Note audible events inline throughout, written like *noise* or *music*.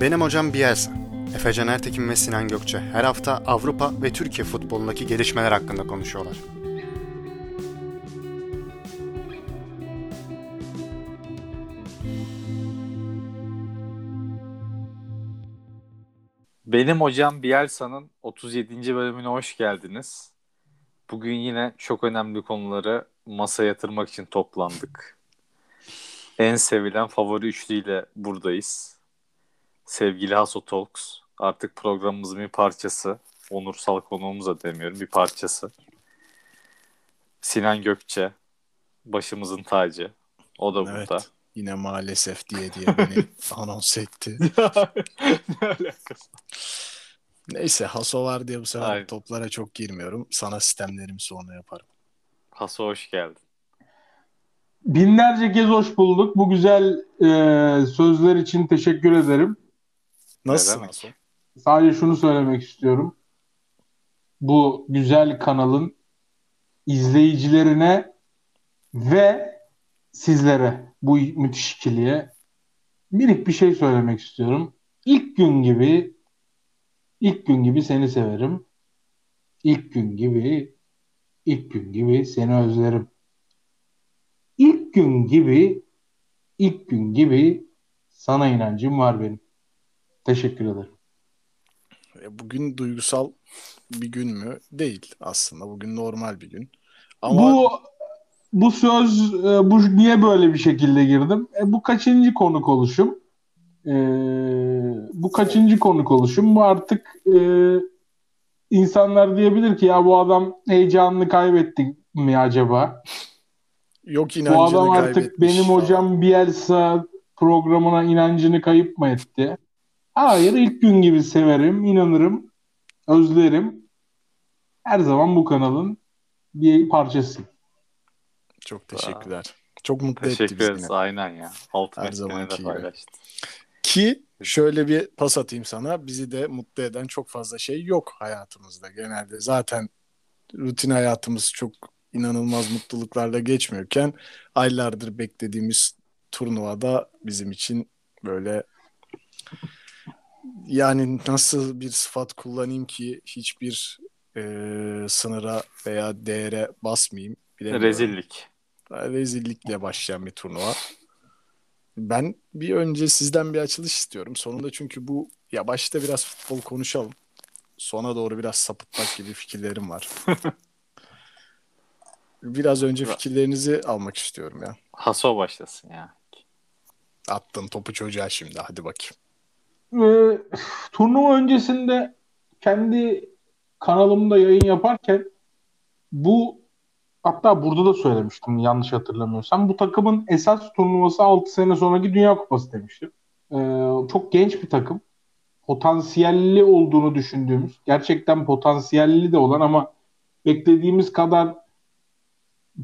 Benim hocam Bielsa. Efecan Ertekin ve Sinan Gökçe her hafta Avrupa ve Türkiye futbolundaki gelişmeler hakkında konuşuyorlar. Benim hocam Bielsa'nın 37. bölümüne hoş geldiniz. Bugün yine çok önemli konuları masaya yatırmak için toplandık. En sevilen favori üçlüyle buradayız. Sevgili Haso Talks. Artık programımızın bir parçası. Onursal konuğumuz da demiyorum. Bir parçası. Sinan Gökçe. Başımızın tacı. O da Evet. burada. Yine maalesef diye diye beni *laughs* anons etti. *laughs* ne alakası? Neyse Haso var diye bu sefer Aynen. toplara çok girmiyorum. Sana sistemlerimi sonra yaparım. Haso hoş geldin. Binlerce kez hoş bulduk. Bu güzel e, sözler için teşekkür ederim. Nasılsın? Haso? Sadece şunu söylemek istiyorum. Bu güzel kanalın izleyicilerine ve sizlere bu müthiş ikiliye minik bir şey söylemek istiyorum. İlk gün gibi ilk gün gibi seni severim. İlk gün gibi ilk gün gibi seni özlerim. İlk gün gibi ilk gün gibi sana inancım var benim. Teşekkür ederim. E, Bugün duygusal bir gün mü? Değil aslında. Bugün normal bir gün. Ama Bu bu söz e, bu niye böyle bir şekilde girdim? E, bu kaçıncı konuk oluşum? E, bu kaçıncı konuk oluşum? Bu artık e, insanlar diyebilir ki ya bu adam heyecanını kaybetti mi acaba? yok Bu inancını adam artık benim hocam Bielsa programına inancını kayıp mı etti? Hayır ilk gün gibi severim, inanırım, özlerim. Her zaman bu kanalın bir parçası. Çok teşekkürler. Çok mutlu etti Teşekkür bizi ederiz. yine. Aynen ya. Altın Her zamanki gibi. Ki şöyle bir pas atayım sana. Bizi de mutlu eden çok fazla şey yok hayatımızda. Genelde zaten rutin hayatımız çok inanılmaz mutluluklarla geçmiyorken aylardır beklediğimiz turnuvada bizim için böyle yani nasıl bir sıfat kullanayım ki hiçbir e, sınıra veya değere basmayayım. Rezillik. Rezillikle başlayan bir turnuva. Ben bir önce sizden bir açılış istiyorum. Sonunda çünkü bu ya başta biraz futbol konuşalım. Sona doğru biraz sapıtmak gibi fikirlerim var. *laughs* biraz önce fikirlerinizi almak istiyorum ya. Haso başlasın ya. Attın topu çocuğa şimdi hadi bakayım. Ee, turnuva öncesinde kendi kanalımda yayın yaparken bu hatta burada da söylemiştim yanlış hatırlamıyorsam. Bu takımın esas turnuvası 6 sene sonraki Dünya Kupası demiştim. Ee, çok genç bir takım. Potansiyelli olduğunu düşündüğümüz, gerçekten potansiyelli de olan ama beklediğimiz kadar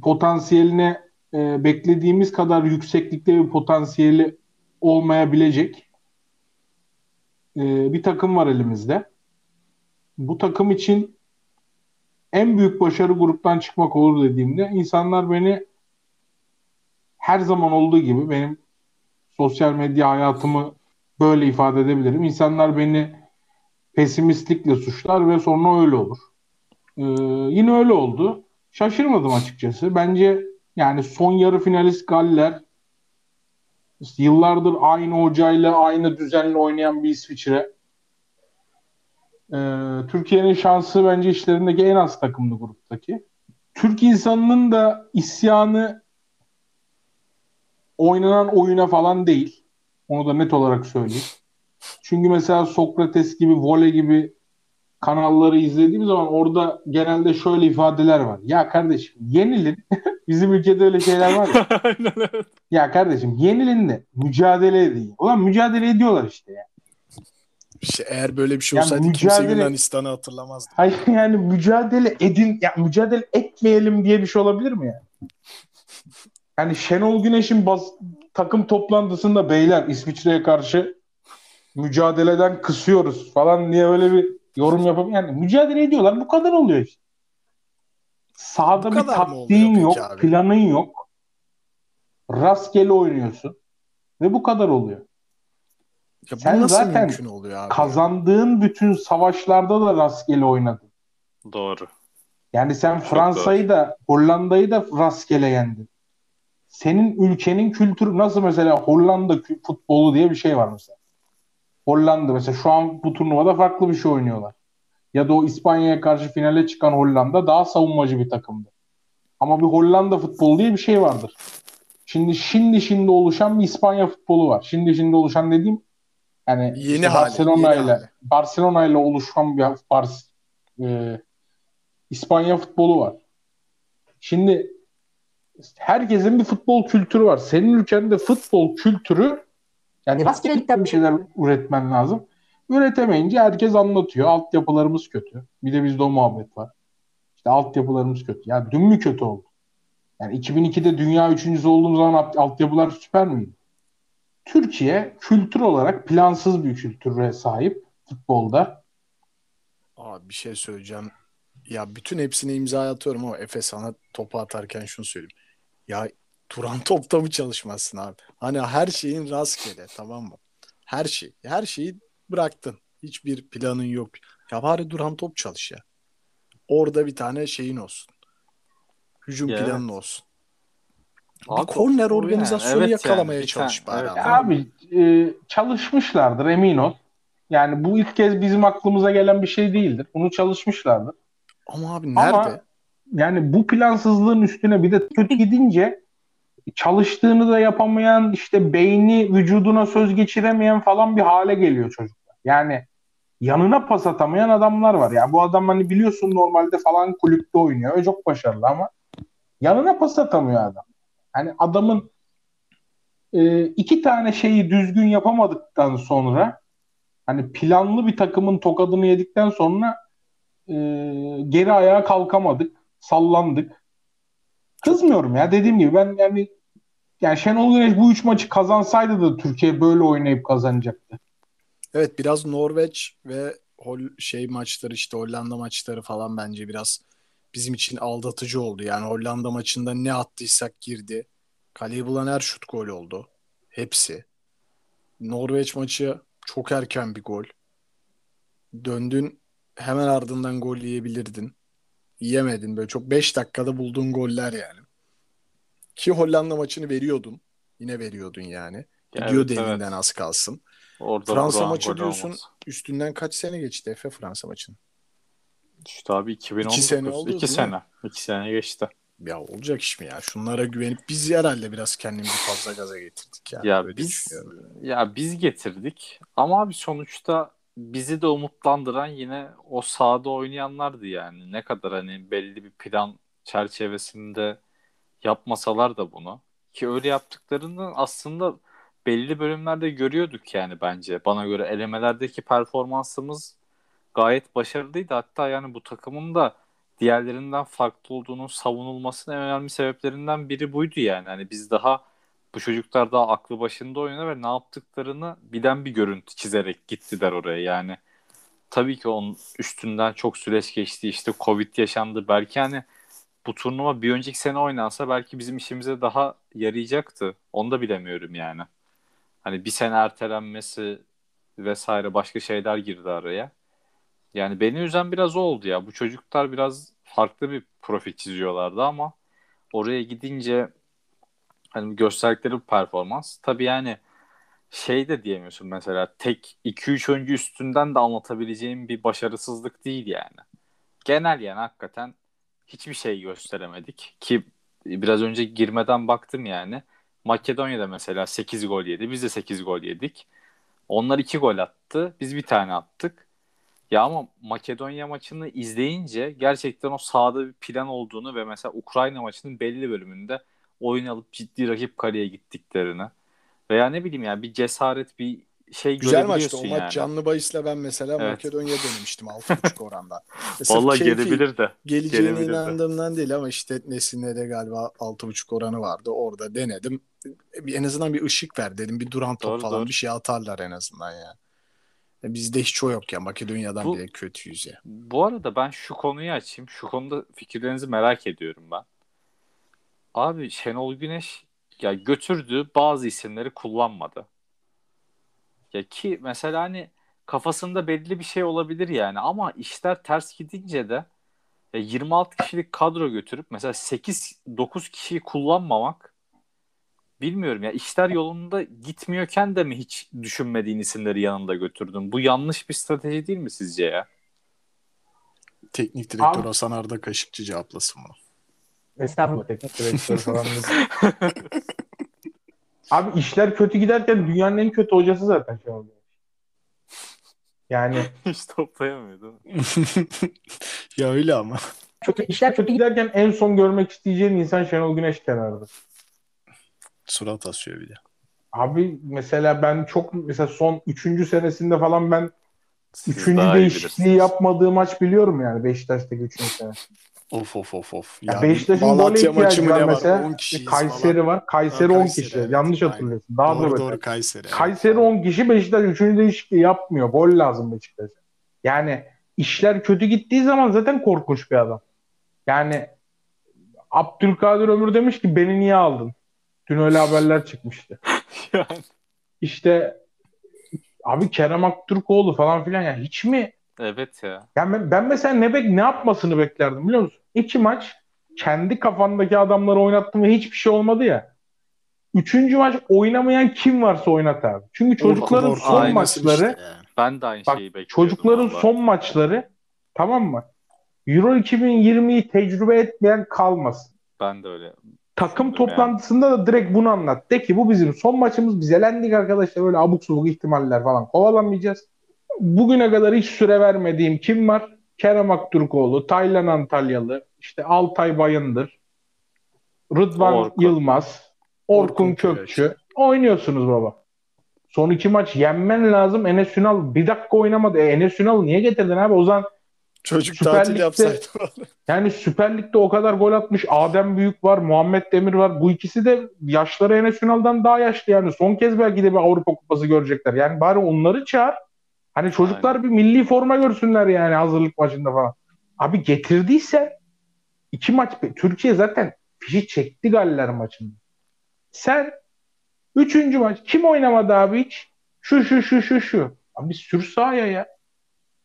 potansiyeline e, beklediğimiz kadar yükseklikte bir potansiyeli olmayabilecek e, bir takım var elimizde. Bu takım için en büyük başarı gruptan çıkmak olur dediğimde insanlar beni her zaman olduğu gibi benim sosyal medya hayatımı böyle ifade edebilirim. İnsanlar beni pesimistlikle suçlar ve sonra öyle olur. Ee, yine öyle oldu. Şaşırmadım açıkçası. Bence yani son yarı finalist Galler işte yıllardır aynı hocayla aynı düzenle oynayan bir İsviçre. Ee, Türkiye'nin şansı bence işlerindeki en az takımlı gruptaki. Türk insanının da isyanı oynanan oyuna falan değil. Onu da net olarak söyleyeyim. Çünkü mesela Sokrates gibi, Vole gibi kanalları izlediğim zaman orada genelde şöyle ifadeler var. Ya kardeşim yenilin. *laughs* Bizim ülkede öyle şeyler var ya. *laughs* Aynen evet. Ya kardeşim yenilin de mücadele edin. Ulan mücadele ediyorlar işte ya. İşte eğer böyle bir şey Yani olsaydı kimse mücadele- Yunanistan'ı hatırlamazdı. Hayır yani mücadele edin, ya mücadele etmeyelim diye bir şey olabilir mi ya? Yani Şenol Güneş'in bas, takım toplantısında beyler İsviçre'ye karşı mücadeleden kısıyoruz falan diye öyle bir yorum yapabilir. Yani mücadele ediyorlar bu kadar oluyor işte. Sahada Bu bir taktiğin yok, abi? planın yok. Rastgele oynuyorsun ve bu kadar oluyor. Ya bu Sen nasıl zaten mümkün oluyor abi? Kazandığın bütün savaşlarda da rastgele oynadın. Doğru. Yani sen Fransa'yı da Hollanda'yı da rastgele yendin. Senin ülkenin kültürü nasıl mesela Hollanda futbolu diye bir şey var mesela. Hollanda mesela şu an bu turnuvada farklı bir şey oynuyorlar. Ya da o İspanya'ya karşı finale çıkan Hollanda daha savunmacı bir takımdı. Ama bir Hollanda futbolu diye bir şey vardır. Şimdi şimdi şimdi oluşan bir İspanya futbolu var. Şimdi şimdi oluşan dediğim yani Yeni işte Barcelona ile. Barcelona ile oluşan bir Bars, e, İspanya futbolu var. Şimdi herkesin bir futbol kültürü var. Senin ülkende futbol kültürü yani rastgelelikten bir şeyler üretmen lazım. Üretemeyince herkes anlatıyor. Altyapılarımız kötü. Bir de bizde o muhabbet var. İşte altyapılarımız kötü. Ya dün mü kötü oldu? Yani 2002'de dünya üçüncüsü olduğumuz zaman alt- altyapılar süper miydi? Türkiye kültür olarak plansız bir kültüre sahip futbolda. Abi bir şey söyleyeceğim. Ya bütün hepsine imza atıyorum ama Efe sana topu atarken şunu söyleyeyim. Ya duran topta mı çalışmazsın abi? Hani her şeyin rastgele tamam mı? Her şey. Her şeyi bıraktın. Hiçbir planın yok. Ya bari duran top çalış ya. Orada bir tane şeyin olsun. Hücum Ya planın evet. olsun. Abi, bir korner o yani. organizasyonu Evet yakalamaya yani. Çalış bari evet. abi. Abi e, çalışmışlardır emin ol. Yani bu ilk kez bizim aklımıza gelen bir şey değildir. Bunu çalışmışlardır. Ama abi nerede? Ama yani bu plansızlığın üstüne bir de kötü gidince çalıştığını da yapamayan işte beyni vücuduna söz geçiremeyen falan bir hale geliyor çocuklar. Yani yanına pas atamayan adamlar var. Ya bu adam hani biliyorsun normalde falan kulüpte oynuyor. Çok başarılı ama yanına pas atamıyor adam. Hani adamın e, iki tane şeyi düzgün yapamadıktan sonra hani planlı bir takımın tokadını yedikten sonra e, geri ayağa kalkamadık. Sallandık. Kızmıyorum ya dediğim gibi ben yani yani Şenol Güneş bu üç maçı kazansaydı da Türkiye böyle oynayıp kazanacaktı. Evet biraz Norveç ve Hol şey maçları işte Hollanda maçları falan bence biraz bizim için aldatıcı oldu. Yani Hollanda maçında ne attıysak girdi. Kaleyi bulan her şut gol oldu. Hepsi. Norveç maçı çok erken bir gol. Döndün hemen ardından gol yiyebilirdin. Yemedin böyle çok 5 dakikada bulduğun goller yani. Ki Hollanda maçını veriyordun. Yine veriyordun yani. Ya Gidiyor evet, evet. az kalsın. Orada Fransa maçı diyorsun. olmaz. Üstünden kaç sene geçti Efe Fransa maçının? İşte abi 2019. İki sene oldu, İki değil sene. mi? İki sene geçti. Ya olacak iş mi ya? Şunlara güvenip biz herhalde biraz kendimizi fazla gaza getirdik ya. Ya Öyle biz ya biz getirdik ama abi sonuçta bizi de umutlandıran yine o sahada oynayanlardı yani. Ne kadar hani belli bir plan çerçevesinde yapmasalar da bunu ki öyle yaptıklarını aslında belli bölümlerde görüyorduk yani bence. Bana göre elemelerdeki performansımız gayet başarılıydı. Hatta yani bu takımın da diğerlerinden farklı olduğunun savunulmasının en önemli sebeplerinden biri buydu yani. Hani biz daha bu çocuklar daha aklı başında oynuyor ve ne yaptıklarını bilen bir görüntü çizerek gittiler oraya yani. Tabii ki onun üstünden çok süreç geçti. İşte Covid yaşandı. Belki hani bu turnuva bir önceki sene oynansa belki bizim işimize daha yarayacaktı. Onu da bilemiyorum yani. Hani bir sene ertelenmesi vesaire başka şeyler girdi araya. Yani beni üzen biraz oldu ya. Bu çocuklar biraz farklı bir profil çiziyorlardı ama oraya gidince hani gösterdikleri bir performans. Tabii yani şey de diyemiyorsun mesela tek 2-3 oyuncu üstünden de anlatabileceğim bir başarısızlık değil yani. Genel yani hakikaten hiçbir şey gösteremedik ki biraz önce girmeden baktım yani. Makedonya'da mesela 8 gol yedi. Biz de 8 gol yedik. Onlar 2 gol attı. Biz bir tane attık. Ya ama Makedonya maçını izleyince gerçekten o sahada bir plan olduğunu ve mesela Ukrayna maçının belli bölümünde oyun alıp ciddi rakip kaleye gittiklerini veya ne bileyim yani bir cesaret bir şey Güzel maçtı. O görebiliyorsun maç yani. canlı bahisle ben mesela Evet. Makedonya denemiştim 6.5 oranda. *laughs* Keyfi- gelebilir de. Geleceğine Gelebilir de. inandığımdan değil ama işte Nesin'de galiba 6.5 oranı vardı. Orada denedim. En azından bir ışık ver dedim. Bir duran top Doğru, falan doğru. bir şey atarlar en azından ya. E Bizde hiç o yok ya. Makedonya'dan Bu- bile kötüyüz ya. Bu arada ben şu konuyu açayım. Şu konuda fikirlerinizi merak ediyorum ben. Abi Şenol Güneş ya götürdüğü bazı isimleri kullanmadı. Ya ki mesela hani kafasında belli bir şey olabilir yani ama işler ters gidince de ya 26 kişilik kadro götürüp mesela 8-9 kişiyi kullanmamak bilmiyorum ya işler yolunda gitmiyorken de mi hiç düşünmediğin isimleri yanında götürdün? Bu yanlış bir strateji değil mi sizce ya? Teknik direktör Abi- Hasan Arda Kaşıkçı cevaplasın bunu. Estağfurullah teknik direktör falan. *laughs* Abi işler kötü giderken dünyanın en kötü hocası zaten Şenol Güneş. Yani *laughs* hiç toplayamıyor değil mi? *laughs* ya öyle ama. kötü, işler kötü gider. giderken en son görmek isteyeceğin insan Şenol Güneş kenarda. Surat asıyor bir de. Abi mesela ben çok mesela son 3. senesinde falan ben Siz 3. daha iyi değişikliği yapmadığı maç biliyorum yani Beşiktaş'taki 3. sene. Of of of of. Ya Beşiktaş'ın gole ihtiyacı var mesela. 10 kişiyiz Kayseri falan. var. Kayseri Ha, 10 Kayseri, kişi. evet, Yanlış hatırlıyorsun. Daha doğru da doğru beter. Kayseri. evet. Kayseri 10 kişi Beşiktaş 3. değişikliği yapmıyor. Gol lazım Beşiktaş'a. Yani işler kötü gittiği zaman zaten korkunç bir adam. Yani Abdülkadir Ömür demiş ki beni niye aldın? Dün öyle haberler çıkmıştı. *laughs* Yani İşte abi Kerem Aktürkoğlu falan filan ya hiç mi evet ya. yani ben, ben mesela ne bek ne yapmasını beklerdim biliyor musun? İki maç kendi kafandaki adamları oynattım ve hiçbir şey olmadı ya. Üçüncü maç oynamayan kim varsa oynat abi. Çünkü çocukların Orkun son oynasın maçları işte yani. Ben de aynı Bak, şeyi bekliyordum. çocukların valla. son maçları tamam mı? Euro 2020'yi tecrübe etmeyen kalmasın. Ben de öyle. Takım toplantısında da direkt bunu anlat. De ki bu bizim son maçımız. Biz elendik arkadaşlar. Böyle abuk subuk ihtimaller falan kovalamayacağız. Bugüne kadar hiç süre vermediğim kim var? Kerem Aktürkoğlu, Taylan Antalyalı, işte Altay Bayındır, Rıdvan Orkun. Yılmaz, Orkun, Orkun Kökçü. Kökçü. Oynuyorsunuz baba. Son iki maç yenmen lazım. Enes Ünal bir dakika oynamadı. E, Enes Ünal'ı niye getirdin abi? O zaman Çocuk Süper tatil Lig'de- yapsaydı. *laughs* yani Süper Lig'de o kadar gol atmış. Adem Büyük var, Muhammed Demir var. Bu ikisi de yaşları Enes Ünal'dan daha yaşlı yani. Son kez belki de bir Avrupa Kupası görecekler. Yani bari onları çağır. Hani çocuklar bir milli forma görsünler yani hazırlık maçında falan. Abi getirdiyse iki maç Türkiye zaten fişi çekti Galler maçında. Sen üçüncü maç kim oynamadı abi hiç? Şu şu şu şu şu. Abi sür sahaya ya.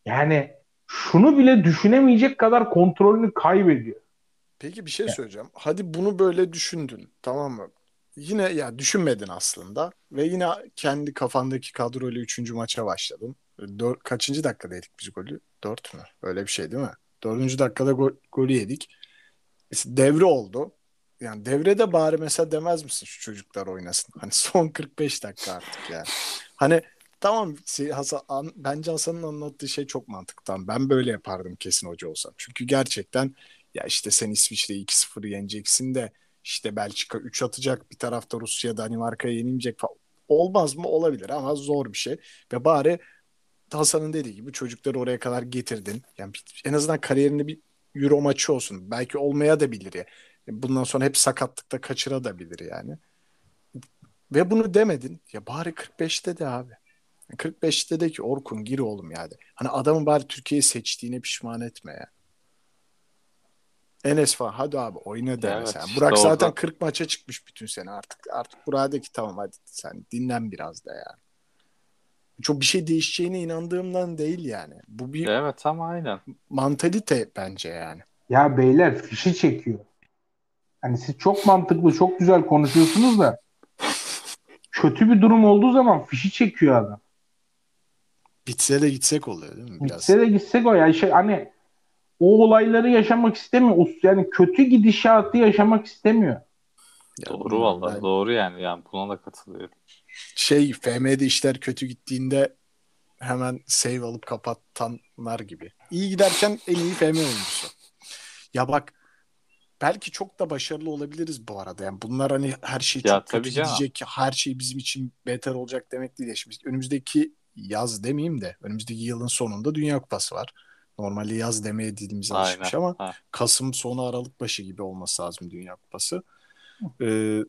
Yani şunu bile düşünemeyecek kadar kontrolünü kaybediyor. Peki bir şey söyleyeceğim. Hadi bunu böyle düşündün. Tamam mı? Yine ya düşünmedin aslında. Ve yine kendi kafandaki kadroyla 3. maça başladın. Dör, kaçıncı dakikadaydık biz golü? 4 mü? Öyle bir şey değil mi? 4. dakikada gol, golü yedik. Devre oldu. Yani devrede bari mesela demez misin şu çocuklar oynasın? Hani son 45 dakika artık yani. Hani tamam Hasan, an- bence Hasan'ın anlattığı şey çok mantıklı. Tamam, ben böyle yapardım kesin hoca olsam. Çünkü gerçekten ya işte sen İsviçre'yi 2-0 yeneceksin de işte Belçika 3 atacak bir tarafta Rusya Danimarka'ya yenilmeyecek falan. Olmaz mı? Olabilir ama zor bir şey. Ve bari Hasan'ın dediği gibi çocukları oraya kadar getirdin. Yani en azından kariyerinde bir Euro maçı olsun. Belki olmaya da bilir ya. Bundan sonra hep sakatlıkta kaçıra da bilir yani. Ve bunu demedin. Ya bari 45'te de abi. 45'te de ki Orkun gir oğlum yani. Hani adamın bari Türkiye'yi seçtiğine pişman etme ya. Enes falan hadi abi oyna de Evet, mesela. işte Burak zaten orada- 40 maça çıkmış bütün sene artık. Artık Burak'a de ki tamam hadi sen dinlen biraz da yani. Çok bir şey değişeceğine inandığımdan değil yani. Bu bir Evet ama aynen. mantalite bence yani. Ya beyler fişi çekiyor. Hani siz çok mantıklı, çok güzel konuşuyorsunuz da kötü bir durum olduğu zaman fişi çekiyor adam. Bitse de gitsek oluyor değil mi? Biraz. Gitse de gitsek o ya şey hani o olayları yaşamak istemiyor. Yani kötü gidişatı yaşamak istemiyor. Ya Doğru vallahi. ben- Doğru yani. Yani buna da katılıyorum. Şey FM'de işler kötü gittiğinde hemen save alıp kapatanlar gibi. İyi giderken en iyi FM oyuncusu. Ya bak belki çok da başarılı olabiliriz bu arada. Yani bunlar hani her şey Ya çok tabii kötü canım. gidecek, her şey bizim için beter olacak demek değil. Şimdi önümüzdeki yaz demeyeyim de önümüzdeki yılın sonunda Dünya Kupası var. Normalde yaz demeye dilimiz alışmış ama Ha. Kasım sonu Aralık başı gibi olması lazım Dünya Kupası. Ee,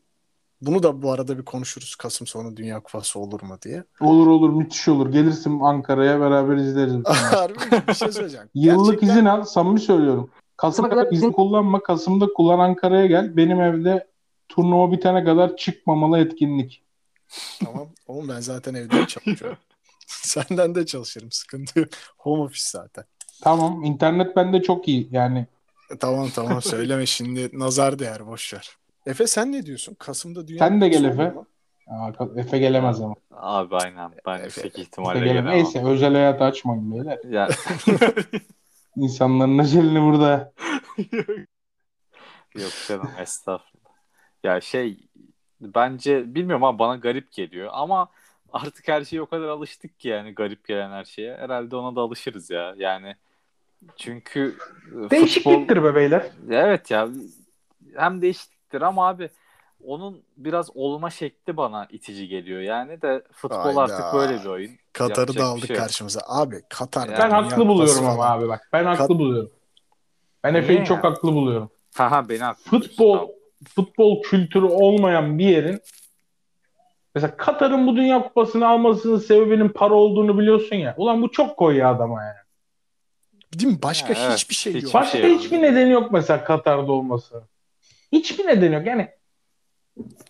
bunu da bu arada bir konuşuruz. Kasım sonu Dünya Kupası olur mu diye. Olur olur müthiş olur. Gelirsin Ankara'ya beraber izleriz. *laughs* Harbi bir şey söyleyeceğim. *laughs* Yıllık Gerçekten- izin al. Samimi söylüyorum. Kasım'a kadar izin kullanma. Kasım'da kullan Ankara'ya gel. Benim evde turnuva bitene kadar çıkmamalı etkinlik. Tamam. Oğlum ben zaten evden çalışıyorum. *laughs* Senden de çalışırım sıkıntı yok. Home office zaten. Tamam internet bende çok iyi yani. Tamam tamam söyleme şimdi nazar değer boş ver. Efe sen ne diyorsun? Kasım'da dünya Sen de gel Efe. Aa, Efe gelemez ama. Abi aynen. Ben Evet, yüksek ihtimalle Efe gelemez. gelemem. Neyse özel hayatı açmayın beyler. Ya, *laughs* İnsanların özelini burada. *laughs* yok canım estağfurullah. Ya şey bence bilmiyorum ama bana garip geliyor ama artık her şeye o kadar alıştık ki yani garip gelen her şeye. Herhalde ona da alışırız ya. Yani çünkü e, futbol Değişikliktir be beyler. Evet ya hem değişikliktir ama abi onun biraz olma şekli bana itici geliyor. Yani de futbol Hayda. artık böyle bir oyun. Katar'ı da aldık şey yok. karşımıza. Abi Katar. Ben Ben haklı buluyorum ama abi bak. Ben haklı Kat- buluyorum. Ben Efe'yi çok haklı buluyorum. Haha beni haklı Futbol diyorsun, futbol kültürü olmayan bir yerin mesela Katar'ın bu Dünya Kupası'nı almasının sebebinin para olduğunu biliyorsun ya. Ulan bu çok koy ya adama yani. Değil mi? Başka Ha, evet. hiçbir şey Hiç- yok. Başka şey yok. hiçbir nedeni yok mesela Katar'da olması. Hiçbir nedeni yok. Yani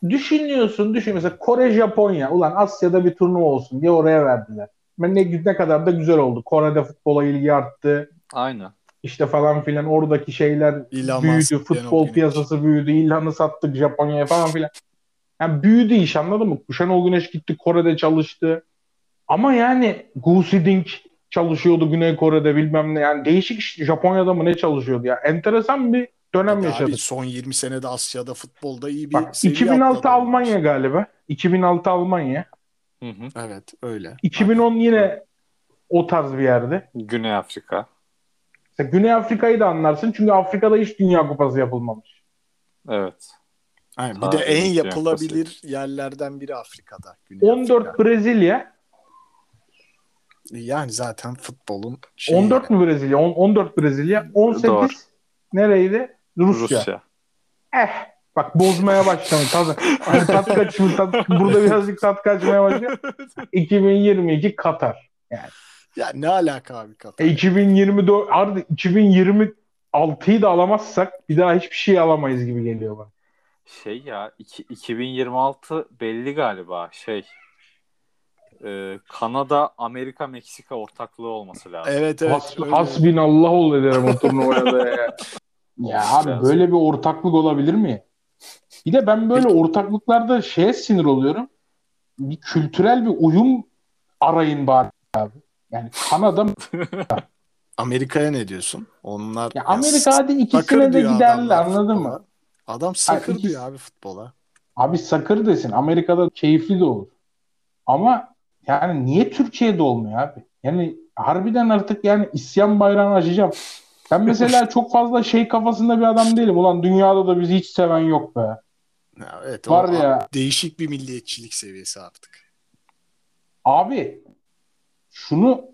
düşünüyorsun, düşün mesela Kore, Japonya. Ulan Asya'da bir turnuva olsun diye oraya verdiler. Ben ne, ne kadar da güzel oldu. Kore'de futbola ilgi arttı. Aynen. İşte falan filan oradaki şeyler İlhan büyüdü. Futbol piyasası büyüdü. İlhan'ı sattık Japonya'ya falan filan. Yani büyüdü iş anladın mı? Şenol Güneş gitti Kore'de çalıştı. Ama yani Gu Siding çalışıyordu Güney Kore'de bilmem ne. Yani değişik iş. Japonya'da mı ne çalışıyordu ya. Enteresan bir dönem yaşadık. son 20 senede Asya'da futbolda iyi bir Bak seviye 2006 atladı. Almanya galiba. 2006 Almanya. Hı hı. Evet öyle. 2010 yine o tarz bir yerde. Güney Afrika. Mesela Güney Afrika'yı da anlarsın çünkü Afrika'da hiç Dünya Kupası yapılmamış. Evet. Aynen. Bir Tarihi de en yapılabilir yerlerden biri Afrika'da. Güney 14 Afrika. Brezilya. Yani zaten futbolun şeyi 14 mü Brezilya? On- 14 Brezilya. 18 Doğru. nereydi? Rusya. Rusya. Eh bak bozmaya başladı. Tadı, hani tat kaçımı tat, burada birazcık tat kaçmaya başlıyor. *laughs* 2022 Katar. Ya ne alaka abi Katar? E, 2024 artık 2026'yı da alamazsak bir daha hiçbir şey alamayız gibi geliyor bana. Şey ya iki- 2026 belli galiba şey e, Kanada Amerika Meksika ortaklığı olması lazım. Evet evet. Has, hasbinallah ol ederim o turnuvaya da *laughs* ya. Ya abi böyle bir ortaklık olabilir mi? Bir de ben böyle ortaklıklarda şeye sinir oluyorum. Bir kültürel bir uyum arayın bari abi. Yani Kanada *laughs* Amerika'ya ne diyorsun? Onlar ya Amerika hadi ikisine de adamlar anladın futbola. mı? Adam sakır diyor abi futbola. Abi sakır desin. Amerika'da keyifli de olur. Ama yani niye Türkiye'de olmuyor abi? Yani harbiden artık yani isyan bayrağını açacağım. Ben mesela çok fazla şey kafasında bir adam değilim. Ulan dünyada da bizi hiç seven yok be. Ya evet, Var ya. değişik bir milliyetçilik seviyesi artık. Abi şunu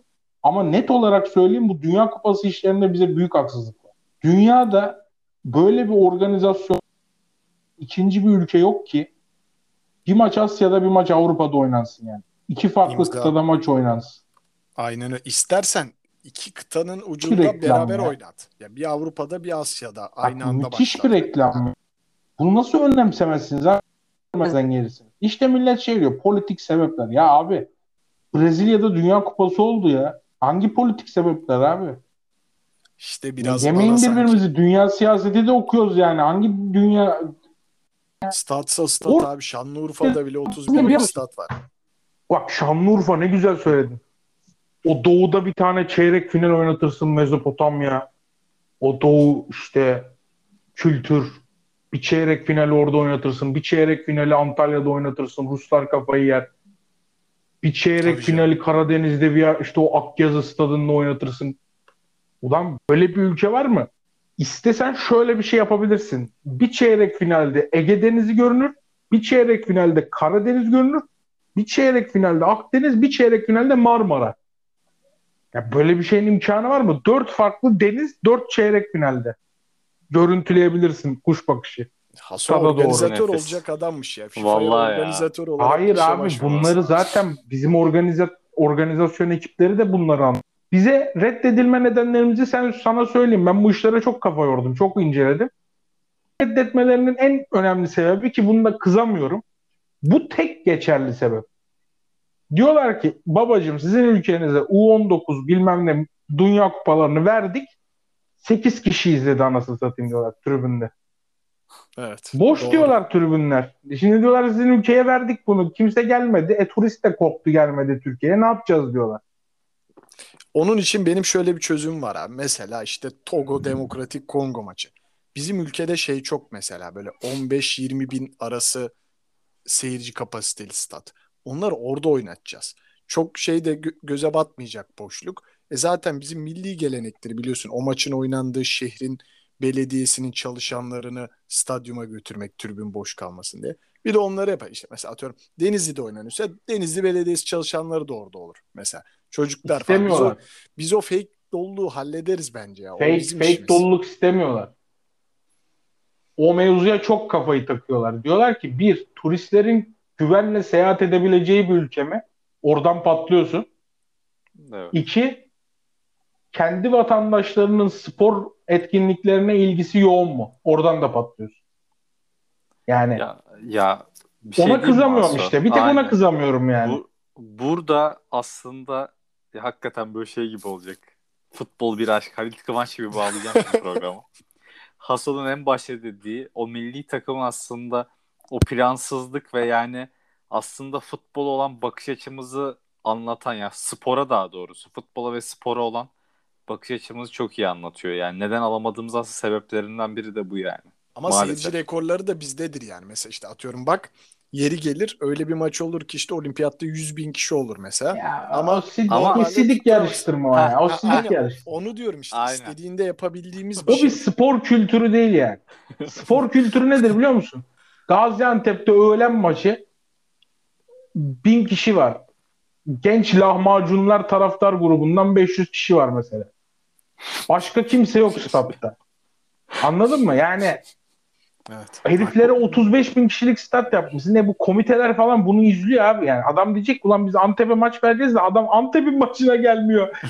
ama net olarak söyleyeyim bu Dünya Kupası işlerinde bize büyük haksızlık var. Dünyada böyle bir organizasyon ikinci bir ülke yok ki bir maç Asya'da bir maç Avrupa'da oynansın yani. İki farklı İmza. kıtada maç oynansın. Aynen öyle. İstersen iki kıtanın ucunda reklam beraber ya. oynat. Ya bir Avrupa'da bir Asya'da Bak, aynı anda müthiş başlar. bir reklam. Bunu nasıl önlemsemezsiniz? Görmezden gelirsiniz. İşte millet şey diyor politik sebepler. Ya abi Brezilya'da Dünya Kupası oldu ya. Hangi politik sebepler abi? İşte biraz Yemeyin bana sanki birbirimizi. Dünya siyaseti de okuyoruz yani. Hangi dünya statsa stat Or- abi Şanlıurfa'da bile 30 bin Bir- stat var. Bak Şanlıurfa ne güzel söyledin. O doğuda bir tane çeyrek final oynatırsın Mezopotamya. O doğu işte kültür. Bir çeyrek finali orada oynatırsın. Bir çeyrek finali Antalya'da oynatırsın. Ruslar kafayı yer. Bir çeyrek Tabii finali Karadeniz'de bir yer, işte o Akyazı stadında oynatırsın. Ulan böyle bir ülke var mı? İstesen şöyle bir şey yapabilirsin. Bir çeyrek finalde Ege Denizi görünür. Bir çeyrek finalde Karadeniz görünür. Bir çeyrek finalde Akdeniz, bir çeyrek finalde Marmara. Ya böyle bir şeyin imkanı var mı? Dört farklı deniz, dört çeyrek finalde. Görüntüleyebilirsin kuş bakışı. Stada doğru organizatör olacak adammış ya. FIFA'ya Vallahi ya. organizatör olarak Hayır abi bunları zaten bizim organiza organizasyon ekipleri de bunları anlıyor. Bize reddedilme nedenlerimizi sen sana söyleyeyim. Ben bu işlere çok kafa yordum. Çok inceledim. Reddetmelerinin en önemli sebebi ki bunda kızamıyorum. Bu tek geçerli sebep. Diyorlar ki babacım sizin ülkenize U19 bilmem ne dünya kupalarını verdik. 8 kişi izledi anasını satayım diyorlar tribünde. Evet. Boş Doğru. diyorlar tribünler. Şimdi diyorlar sizin ülkeye verdik bunu. Kimse gelmedi. E turist de korktu gelmedi Türkiye'ye. Ne yapacağız diyorlar. Onun için benim şöyle bir çözüm var abi. Mesela işte Togo Demokratik Kongo maçı. Bizim ülkede şey çok mesela böyle 15-20 bin arası seyirci kapasiteli stat. Onları orada oynatacağız. Çok şey de gö- göze batmayacak boşluk. E zaten bizim milli gelenektir biliyorsun. O maçın oynandığı şehrin belediyesinin çalışanlarını stadyuma götürmek tribün boş kalmasın diye. Bir de onları yapar. İşte mesela atıyorum Denizli'de oynanıyorsa Denizli Belediyesi çalışanları da orada olur mesela. Çocuklar falan. Biz o, İstemiyorlar. biz o fake doluluğu hallederiz bence ya. O Fake, bizim fake işimiz. doluluk istemiyorlar. O mevzuya çok kafayı takıyorlar. Diyorlar ki bir, turistlerin güvenle seyahat edebileceği bir ülke mi? Oradan patlıyorsun. Evet. İki, kendi vatandaşlarının spor etkinliklerine ilgisi yoğun mu? Oradan da patlıyorsun. Yani Ya, ya bir şey ona kızamıyorum Aso? işte. Bir tek ona kızamıyorum yani. Bu, burada aslında ya, hakikaten böyle şey gibi olacak. Futbol bir aşk. Halit Kıvanç gibi bağlayacağım *laughs* programı. Hasan'ın en başta dediği o milli takımın aslında o plansızlık ve yani aslında futbol olan bakış açımızı anlatan ya spora daha doğrusu futbola ve spora olan bakış açımızı çok iyi anlatıyor. Yani neden alamadığımız aslında sebeplerinden biri de bu yani. Ama Maalesef. seyirci rekorları da bizdedir yani. Mesela işte atıyorum bak yeri gelir öyle bir maç olur ki işte olimpiyatta 100 bin kişi olur mesela. Ya, Ama- o sid- ama- o sidik yarıştırma o Ha, ya. O sidik *laughs* Aynen, yarıştırma. onu diyorum işte Aynen. istediğinde yapabildiğimiz O bir bir şey. spor kültürü değil yani. *laughs* Spor kültürü nedir biliyor musun? Gaziantep'te öğlen maçı bin kişi var. Genç lahmacunlar taraftar grubundan 500 kişi var mesela. Başka kimse yok statta. Anladın mı? Yani Evet. heriflere 35 bin kişilik stat yapmışsın. Ne bu komiteler falan bunu izliyor abi. Yani adam diyecek ulan biz Antep'e maç vereceğiz de adam Antep'in maçına gelmiyor. *laughs*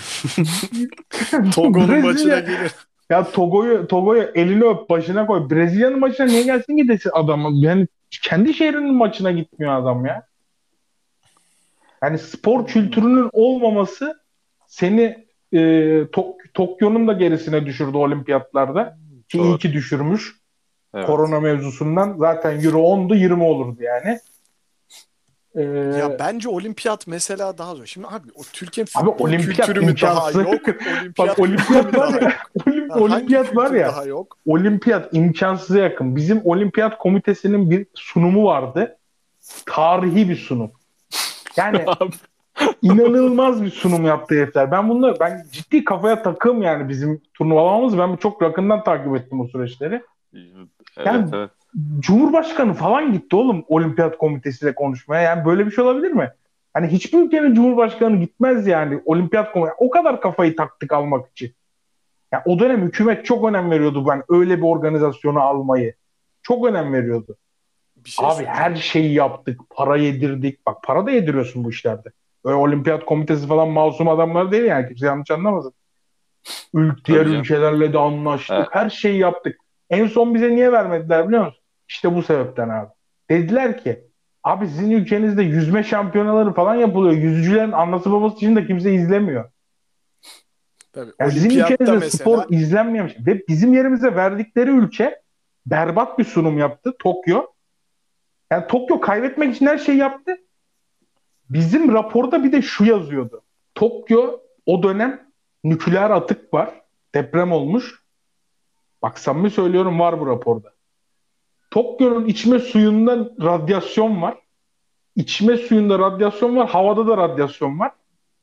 Togo'nun maçına gelir. Ya Togo'yu Togo'yu elini öp başına koy. Brezilya'nın maçına niye gelsin ki desin adam? Yani kendi şehrinin maçına gitmiyor adam ya. Yani spor kültürünün olmaması seni e, Tok- Tokyo'nun da gerisine düşürdü olimpiyatlarda. Ki iyi Doğru. ki düşürmüş. Evet. Korona mevzusundan. Zaten Euro 10'du 20 olurdu yani. Ee, Ya bence olimpiyat mesela daha zor. Şimdi abi o Türkiye Abi olimpiyat kültürü mü daha yok? Bak olimpiyat var ya. *laughs* Olim- Hangi olimpiyat var ya. daha yok? olimpiyat imkansıza yakın. Bizim olimpiyat komitesinin bir sunumu vardı. Tarihi bir sunum. Yani *laughs* inanılmaz bir sunum yaptı herifler. Ben bunları ben ciddi kafaya takım yani bizim turnuvalarımız. Ben çok yakından takip ettim o süreçleri. Evet, Yani- evet. Cumhurbaşkanı falan gitti oğlum olimpiyat komitesiyle konuşmaya. Yani böyle bir şey olabilir mi? Hani hiçbir ülkenin cumhurbaşkanı gitmez yani olimpiyat komitesi. O kadar kafayı taktık almak için. Yani o dönem hükümet çok önem veriyordu ben öyle bir organizasyonu almayı. Çok önem veriyordu. Bir şey Abi söyleyeyim. her şeyi yaptık. Para yedirdik. Bak para da yediriyorsun bu işlerde. Öyle olimpiyat komitesi falan masum adamlar değil yani. Kimse yanlış anlamasın. Ül diğer ülkelerle de anlaştık. Evet. Her şeyi yaptık. En son bize niye vermediler biliyor musun? İşte bu sebepten abi. Dediler ki abi sizin ülkenizde yüzme şampiyonaları falan yapılıyor. Yüzücülerin anası babası için de kimse izlemiyor. Tabii, Yani olimpiyatta ülkenizde mesela spor izlenmiyormuş. Ve bizim yerimize verdikleri ülke berbat bir sunum yaptı. Tokyo. Yani Tokyo kaybetmek için her şeyi yaptı. Bizim raporda bir de şu yazıyordu. Tokyo o dönem nükleer atık var. Deprem olmuş. Bak samimi söylüyorum var bu raporda. Tokyo'nun içme suyunda radyasyon var. İçme suyunda radyasyon var. Havada da radyasyon var.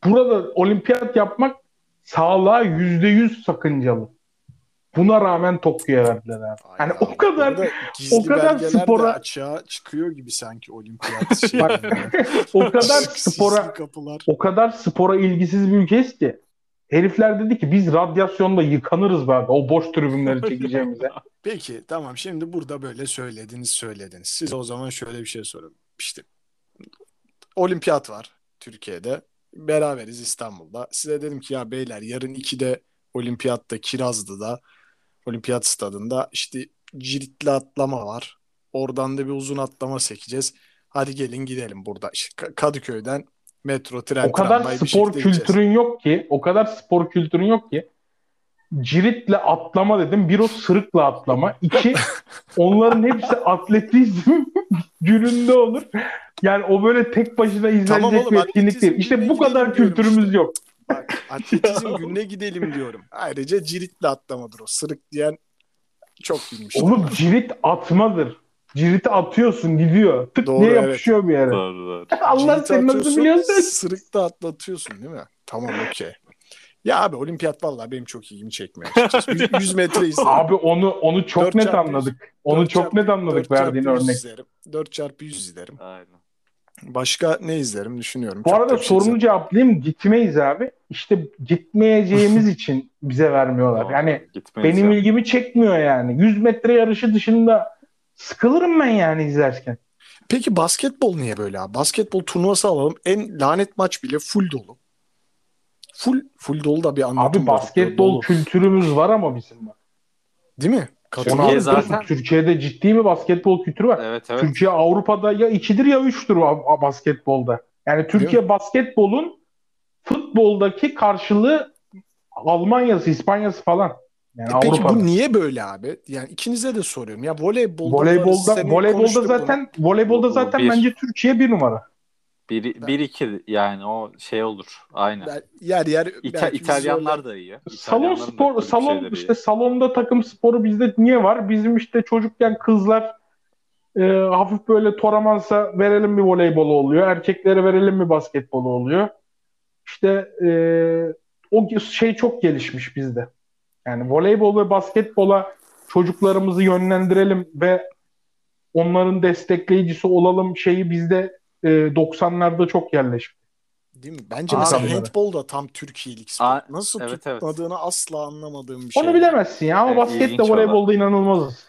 Burada olimpiyat yapmak sağlığa yüzde yüz sakıncalı. Buna rağmen Tokyo'ya verdiler abi. Yani Ay o kadar o kadar spora- açığa çıkıyor gibi sanki olimpiyat *laughs* şey. Bak, o kadar spora kapılar. o kadar spora ilgisiz bir ülkeyiz ki herifler dedi ki biz radyasyonda yıkanırız bak o boş tribünleri *laughs* çekeceğimize. Peki tamam şimdi burada böyle söylediniz söylediniz. Siz o zaman şöyle bir şey sorun. İşte olimpiyat var Türkiye'de. Beraberiz İstanbul'da. Size dedim ki ya beyler yarın 2'de olimpiyatta Kirazlı'da olimpiyat stadında işte ciritli atlama var. Oradan da bir uzun atlama sekeceğiz. Hadi gelin gidelim burada. İşte Ka- Kadıköy'den Metro, tren, o kadar tramvay bir spor gideceğiz. kültürün yok ki, o kadar spor kültürün yok ki. Ciritle atlama dedim. Bir o sırıkla atlama. İki *laughs* onların hepsi atletizm *laughs* gününde olur. Yani o böyle tek başına izlenecek Tamam oğlum, bir etkinlik değil. İşte bu kadar kültürümüz işte. yok. Bak *laughs* atletizm gününe gidelim diyorum. Ayrıca ciritle atlamadır o. Sırık diyen çok bilmiş. Oğlum cirit atmadır. Ciriti atıyorsun gidiyor. Tık Doğru, diye evet. yapışıyor bir yere. Doğru doğru. *laughs* Allah Cirit senin nasıl biliyorsun? Sırıkta atlatıyorsun değil mi? Tamam okey. Ya abi olimpiyat vallahi benim çok ilgimi çekmiyor açıkçası. 100 metre izlerim. Abi onu onu çok Dört net çarpı yüz. anladık. Onu çok net anladık verdiğin örnek. izlerim. 4 çarpı 100 izlerim. Aynen. Başka ne izlerim düşünüyorum. Bu Çok arada da şey sorunu izlemem. cevaplayayım. Gitmeyiz abi. İşte gitmeyeceğimiz *laughs* için bize vermiyorlar. Doğru. Yani benim ilgimi çekmiyor yani. 100 metre yarışı dışında sıkılırım ben yani izlerken. Peki basketbol niye böyle abi? Basketbol turnuvası alalım. En lanet maç bile full dolu. Full full dolu da bir anlatım Abi basketbol dolu. kültürümüz var ama bizim bak. Değil mi? Anlatıyorsun. zaten- Türkiye'de ciddi bir basketbol kültürü var. Evet evet. Türkiye Avrupa'da ya ikidir ya üçtür a- a- basketbolda. Yani Türkiye basketbolun futboldaki karşılığı Almanya'sı, İspanya'sı falan. Yani E peki Avrupa'da. bu niye böyle abi? Yani ikinize de soruyorum. Ya voleybolda Voleybolda voleybolda zaten voleybolda Bu zaten bir. bence Türkiye bir numara. Bir, bir iki yani o şey olur. Aynen. bunu. Yer yer İta- İtalyanlar da iyi. Salon spor salon işte iyi. salonda takım sporu bizde niye var? Bizim işte çocukken kızlar e, hafif böyle toramansa verelim bir voleybolu oluyor. Erkeklere verelim bir basketbolu oluyor. İşte e, o şey çok gelişmiş bizde. Yani voleybol ve basketbola çocuklarımızı yönlendirelim ve onların destekleyicisi olalım şeyi bizde e, 90'larda çok yerleşmiş. Değil mi? Bence Aa, mesela handbol da tam Türkiye'lik spor. Aa, Nasıl evet, evet. tutmadığını asla anlamadığım bir şey. Onu bilemezsin ya ama Evet, basketle ilginç voleybolda inanılmazız.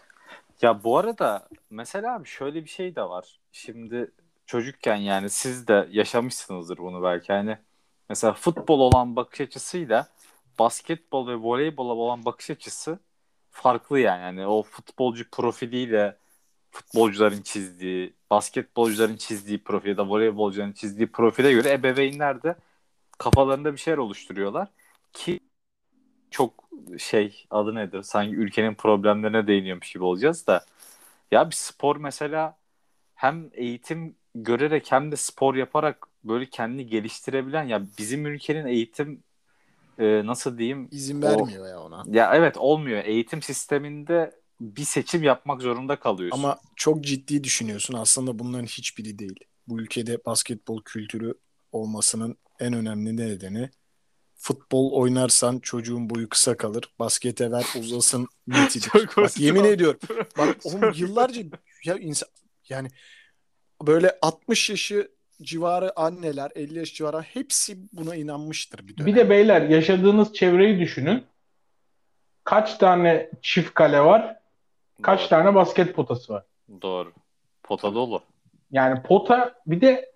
Ya bu arada mesela abi şöyle bir şey de var. Şimdi çocukken yani siz de yaşamışsınızdır bunu belki. Hani mesela futbol olan bakış açısıyla basketbol ve voleybola olan bakış açısı farklı yani. Yani o futbolcu profiliyle futbolcuların çizdiği, basketbolcuların çizdiği profil ya da voleybolcuların çizdiği profile göre ebeveynler de kafalarında bir şeyler oluşturuyorlar ki çok şey adı nedir? Sanki ülkenin problemlerine değiniyormuş gibi olacağız da. Ya bir spor mesela hem eğitim görerek hem de spor yaparak böyle kendini geliştirebilen ya bizim ülkenin eğitim e, nasıl diyeyim İzin O- vermiyor ya ona. ya evet olmuyor. Eğitim sisteminde bir seçim yapmak zorunda kalıyorsun. Ama çok ciddi düşünüyorsun. Aslında bunların hiçbiri değil. Bu ülkede basketbol kültürü olmasının en önemli nedeni futbol oynarsan çocuğun boyu kısa kalır. Baskete ver uzasın *laughs* niyetidir. Çok Bak yemin oldu. ediyorum. Bak *laughs* oğlum yıllarca ya insan yani böyle 60 yaşı civarı anneler 50 yaş civarı hepsi buna inanmıştır bir dönem. Bir de beyler yaşadığınız çevreyi düşünün. Kaç tane çift kale var? Kaç Doğru. tane basket potası var? Doğru. Pota dolu. Yani pota bir de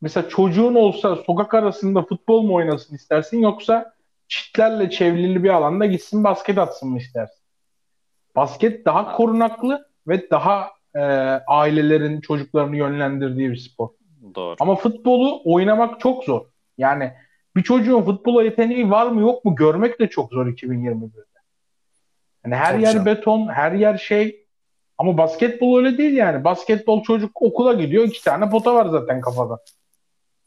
mesela çocuğun olsa sokak arasında futbol mu oynasın istersin yoksa çitlerle çevrili bir alanda gitsin basket atsın mı istersin? Basket daha korunaklı ve daha e, ailelerin çocuklarını yönlendirdiği bir spor. Doğru. Ama futbolu oynamak çok zor. Yani bir çocuğun futbola yeteneği var mı yok mu görmek de çok zor 2021'de. Yani her Tabii yer canım. beton, her yer şey. Ama basketbol öyle değil yani. Basketbol çocuk okula gidiyor, iki tane pota var zaten kafada.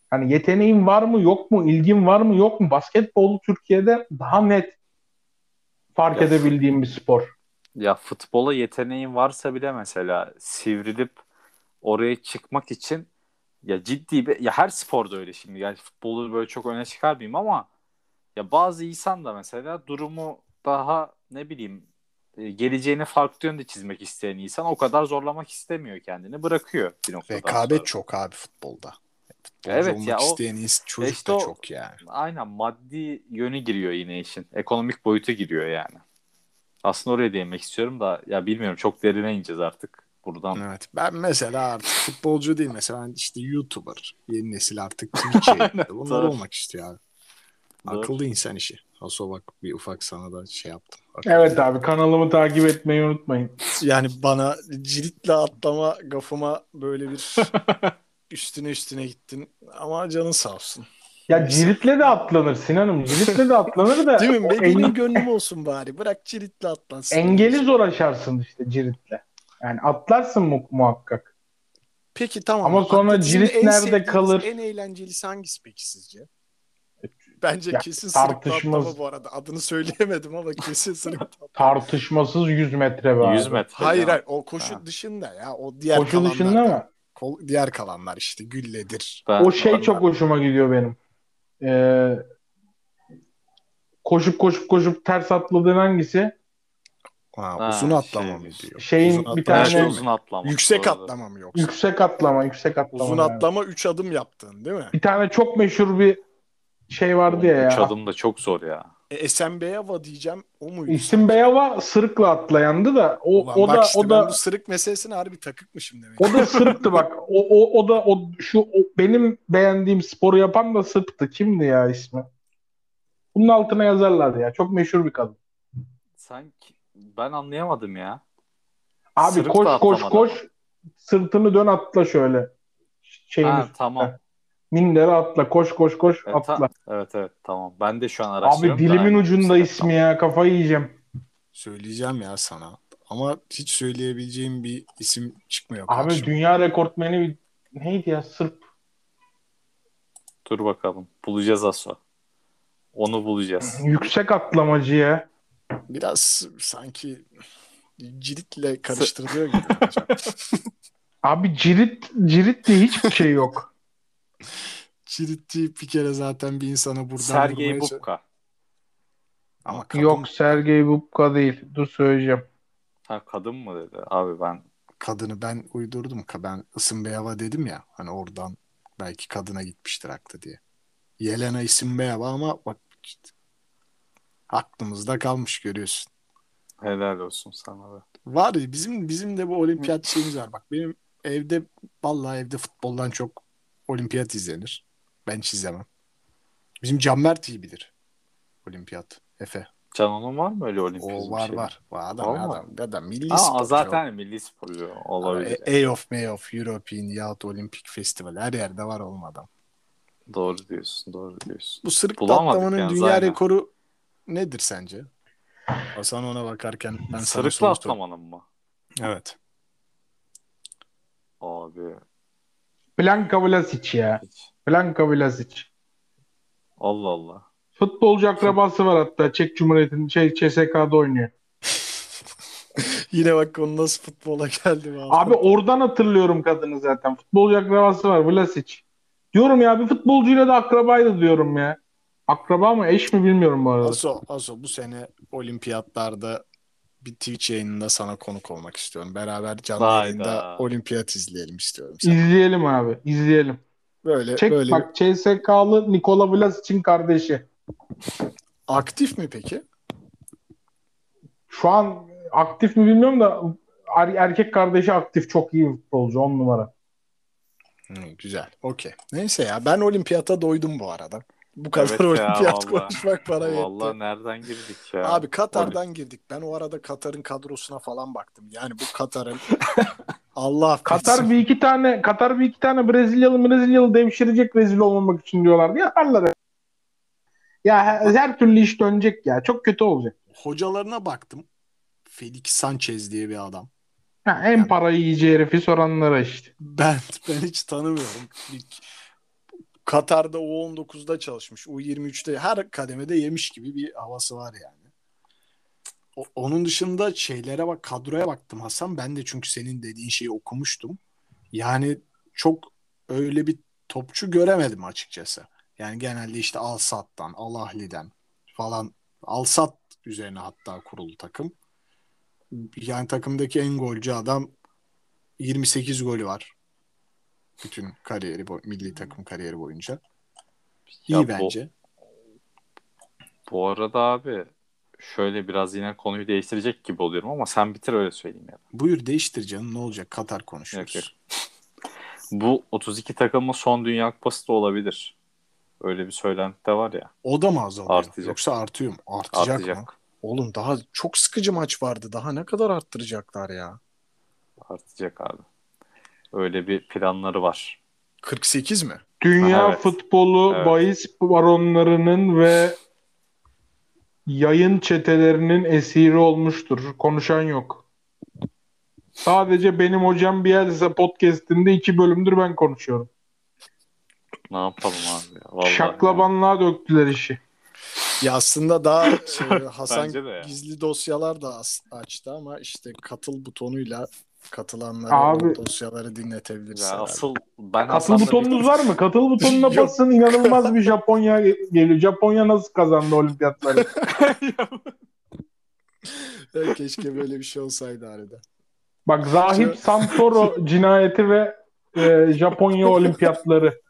Hani yeteneğin var mı yok mu, ilgin var mı yok mu? Basketbol Türkiye'de daha net fark Ya. edebildiğim bir spor. Ya futbola yeteneğin varsa bile mesela sivrilip oraya çıkmak için ya ciddi bir ya her sporda öyle şimdi. Yani futbolu böyle çok öne çıkarmayayım ama ya bazı insan da mesela durumu daha ne bileyim e, geleceğini farklı yönde çizmek isteyen insan o kadar zorlamak istemiyor kendini. Bırakıyor bir noktadan Rekabet sonra. çok abi futbolda. Futbolcu Evet olmak ya, o- isteyen ins- çocuk işte da o- çok yani. Aynen maddi yönü giriyor yine işin. Ekonomik boyutu giriyor yani. Aslında oraya değinmek istiyorum da ya bilmiyorum çok derine ineceğiz artık buradan. Evet. Ben mesela artık futbolcu değil mesela ben işte YouTuber. Yeni nesil artık Twitch *laughs* yayınları. Bunlar olmak istiyor abi. Doğru. Akıllı insan işi. Haso bak bir ufak sana da şey yaptım. Akıllı. Evet abi kanalımı takip etmeyi unutmayın. Yani bana ciritle atlama gafıma böyle bir *laughs* üstüne üstüne gittin ama canın sağ olsun. Ya Cirit'le de atlanır Sinan'ım. Cirit'le de atlanır da Değil mi? benim en- gönlüm olsun bari. Bırak Cirit'le atlansın. engeli zor aşarsın işte Cirit'le. Yani atlarsın mu- muhakkak. Peki tamam. Ama sonra Cirit nerede kalır? En eğlencelisi hangisi peki sizce? Bence Ya, kesin tartışmaz. atlama bu arada. Adını söyleyemedim ama kesin *laughs* atlama. Tartışmasız 100 metre be abi. 100 metre. Hayır ya. hayır o koşu Ha. dışında ya. O diğer Koşu kalanlar dışında da. mı? Kol- diğer kalanlar işte gülledir. Ben- O şey ben- çok hoşuma gidiyor benim. Ee, koşup koşup koşup ters atladığın hangisi? Ha, Ha, uzun atlama mı şeymiş. diyor? Şeyin Uzun bir tane- şey uzun atlama. Yüksek Doğru. atlama mı yoksa? Yüksek atlama, yüksek atlama. Uzun yani. atlama 3 adım yaptın değil mi? Bir tane çok meşhur bir şey vardı ya. Üç ya. adım da çok zor ya. E, Esenbeyava diyeceğim o muydu? İsim Beyava sırıkla atlayandı da o Ulan o bak da işte o ben da bu sırık meselesine harbi takıkmışım demek. o da sırıktı bak. *laughs* O o o da o şu o, benim beğendiğim sporu yapan da sırıktı. Kimdi ya ismi? Bunun altına yazarlardı ya. Çok meşhur bir kadın. Sanki ben anlayamadım ya. Abi Sırık koş koş koş. Sırtını dön atla şöyle. Şeyin Ha, üstüne. tamam. Mindere atla. Koş koş koş Evet, atla. ta- evet evet tamam. Ben de şu an Abi araştırıyorum. da dilimin ucunda ismi ya. Kafayı yiyeceğim. Söyleyeceğim ya sana. Ama hiç söyleyebileceğim bir isim çıkmıyor Abi karşıma. dünya rekortmeni bir- neydi ya? Sırp. Dur bakalım. Bulacağız Aso. Onu bulacağız. Yüksek atlamacı ya. Biraz sanki ciritle karıştırılıyor gibi. *laughs* Abi cirit cirit diye hiçbir şey yok. Cirit deyip bir kere zaten bir insana buradan Sergey Bubka. Ama kadın, Yok Sergey Bubka değil. Dur söyleyeceğim. Ha kadın mı dedi? Abi ben kadını ben uydurdum. Ka- Ben Isınbeyava dedim ya. Hani oradan belki kadına gitmiştir aklı diye. Yelena Isınbeyava ama bak aklımızda kalmış görüyorsun. helal olsun sana da. Var ya bizim bizim de bu olimpiyat şeyimiz var. Bak benim evde vallahi evde futboldan çok olimpiyat izlenir. Ben hiç izlemem. Bizim Canbert iyi bilir. Olimpiyat. Efe. Can onun var mı öyle olimpiyat O var şey? var. O adam, Var adam, adam milli Aa, sporcu. zaten milli sporcu olabilir. E- AOF, MAOF, European yahut Olimpik Festival her yerde var olmadan. Doğru diyorsun, doğru diyorsun. Bu sırık Bulamadık atlamanın yalnız, dünya aynen. rekoru nedir sence? Hasan ona bakarken ben Sırıkla atlamanın mı? Evet. Abi Blanka Vlasic ya. Blanka Vlasic. Allah Allah. Futbolcu akrabası var hatta. Çek Cumhuriyeti'nin şey CSK'da oynuyor. *laughs* Yine bak konu nasıl futbola geldi. vallahi. Abi oradan hatırlıyorum kadını zaten. Futbolcu akrabası var Vlasic. Diyorum ya bir futbolcuyla da akrabaydı diyorum ya. Akraba mı eş mi bilmiyorum bu arada. Aso, Aso bu sene olimpiyatlarda bir Twitch yayınında sana konuk olmak istiyorum. Beraber canlı Hayda. yayında olimpiyat izleyelim istiyorum. Sana. İzleyelim abi izleyelim. Böyle Çek böyle bak CSK'lı Nikola Vlasic'in kardeşi. aktif mi peki? Şu an aktif mi bilmiyorum da er- erkek kardeşi aktif çok iyi futbolcu on numara. Hı, güzel. Okey. Neyse ya ben olimpiyata doydum bu arada. Bu kadar Evet ya, olimpiyat vallahi. konuşmak bana yetti. Vallahi nereden girdik ya? Abi Katar'dan girdik. Ben o arada Katar'ın kadrosuna falan baktım. Yani bu Katar'ın *laughs* Allah Katar bilsin. bir iki tane Katar bir iki tane Brezilyalı Brezilyalı devşirecek rezil olmamak için diyorlardı. Yaparlar. Ya her, türlü iş dönecek ya. Çok kötü olacak. hocalarına baktım. Felix Sanchez diye bir adam. Ha, en parayı yiyeceği herifi soranlara işte. Ben ben hiç tanımıyorum. Katar'da U19'da çalışmış. U23'te her kademede yemiş gibi bir havası var yani. O- onun dışında şeylere bak kadroya baktım Hasan. Ben de çünkü senin dediğin şeyi okumuştum. Yani çok öyle bir topçu göremedim açıkçası. Yani genelde işte Al Sadd'dan, Al Ahli'den falan Al Sadd üzerine hatta kurulu takım. Yani takımdaki en golcü adam 28 golü var. Bütün kariyeri, milli takım kariyeri boyunca. İyi Ya bu- bence. Bu arada abi şöyle biraz yine konuyu değiştirecek gibi oluyorum ama sen bitir öyle söyleyeyim ya. Buyur değiştir canım ne olacak? Katar Yok, konuşuyoruz. yok. *laughs* Bu 32 takımın son Dünya Kupası da olabilir. Öyle bir söylenti de var ya. O da mı azalıyor? Artacak. Yoksa artıyor mu? Artacak, mı? Artacak. Oğlum daha çok sıkıcı maç vardı. Daha ne kadar arttıracaklar ya? Artacak abi. Öyle bir planları var. 48 mi? Dünya Evet. futbolu Evet. bahis baronlarının ve yayın çetelerinin esiri olmuştur. Konuşan yok. Sadece benim hocam Bielsa podcast'inde iki bölümdür ben konuşuyorum. Ne yapalım abi ya. Vallahi Şaklabanlığa döktüler işi. Ya aslında daha şey, *laughs* Hasan ya. gizli dosyalar da açtı ama işte katıl butonuyla katılanlara Abi- dosyaları dinletebiliriz. Ya asıl ben Katıl Hasan'la butonunuz var mı? Katıl *laughs* butonuna basın inanılmaz bir Japonya geliyor. Japonya nasıl kazandı olimpiyatları? *laughs* Keşke böyle bir şey olsaydı arada. Bak Zahip Santoro *laughs* cinayeti ve e, Japonya olimpiyatları.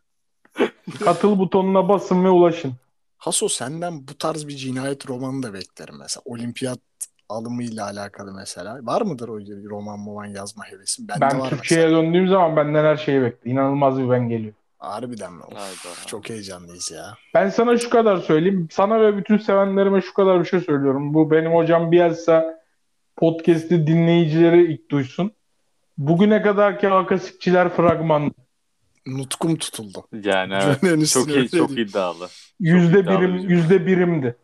Katıl butonuna basın ve ulaşın. Haso senden bu tarz bir cinayet romanı da beklerim mesela. Olimpiyat alımıyla alakalı mesela. Var mıdır o roman moman yazma hevesin? Bende Ben var Türkiye'ye mesela. döndüğüm zaman benden her şeyi bekle. İnanılmaz bir ben geliyor. Harbiden mi? Of, çok heyecanlıyız ya. Ben sana şu kadar söyleyeyim. Sana ve bütün sevenlerime şu kadar bir şey söylüyorum. Bu benim hocam Bielsa podcast'i dinleyicileri ilk duysun. Bugüne kadarki akasikçiler fragman. Nutkum tutuldu. Yani evet. Çok iyi, çok iddialı. Yüzde iddialı birim, bir yüzde birimdi.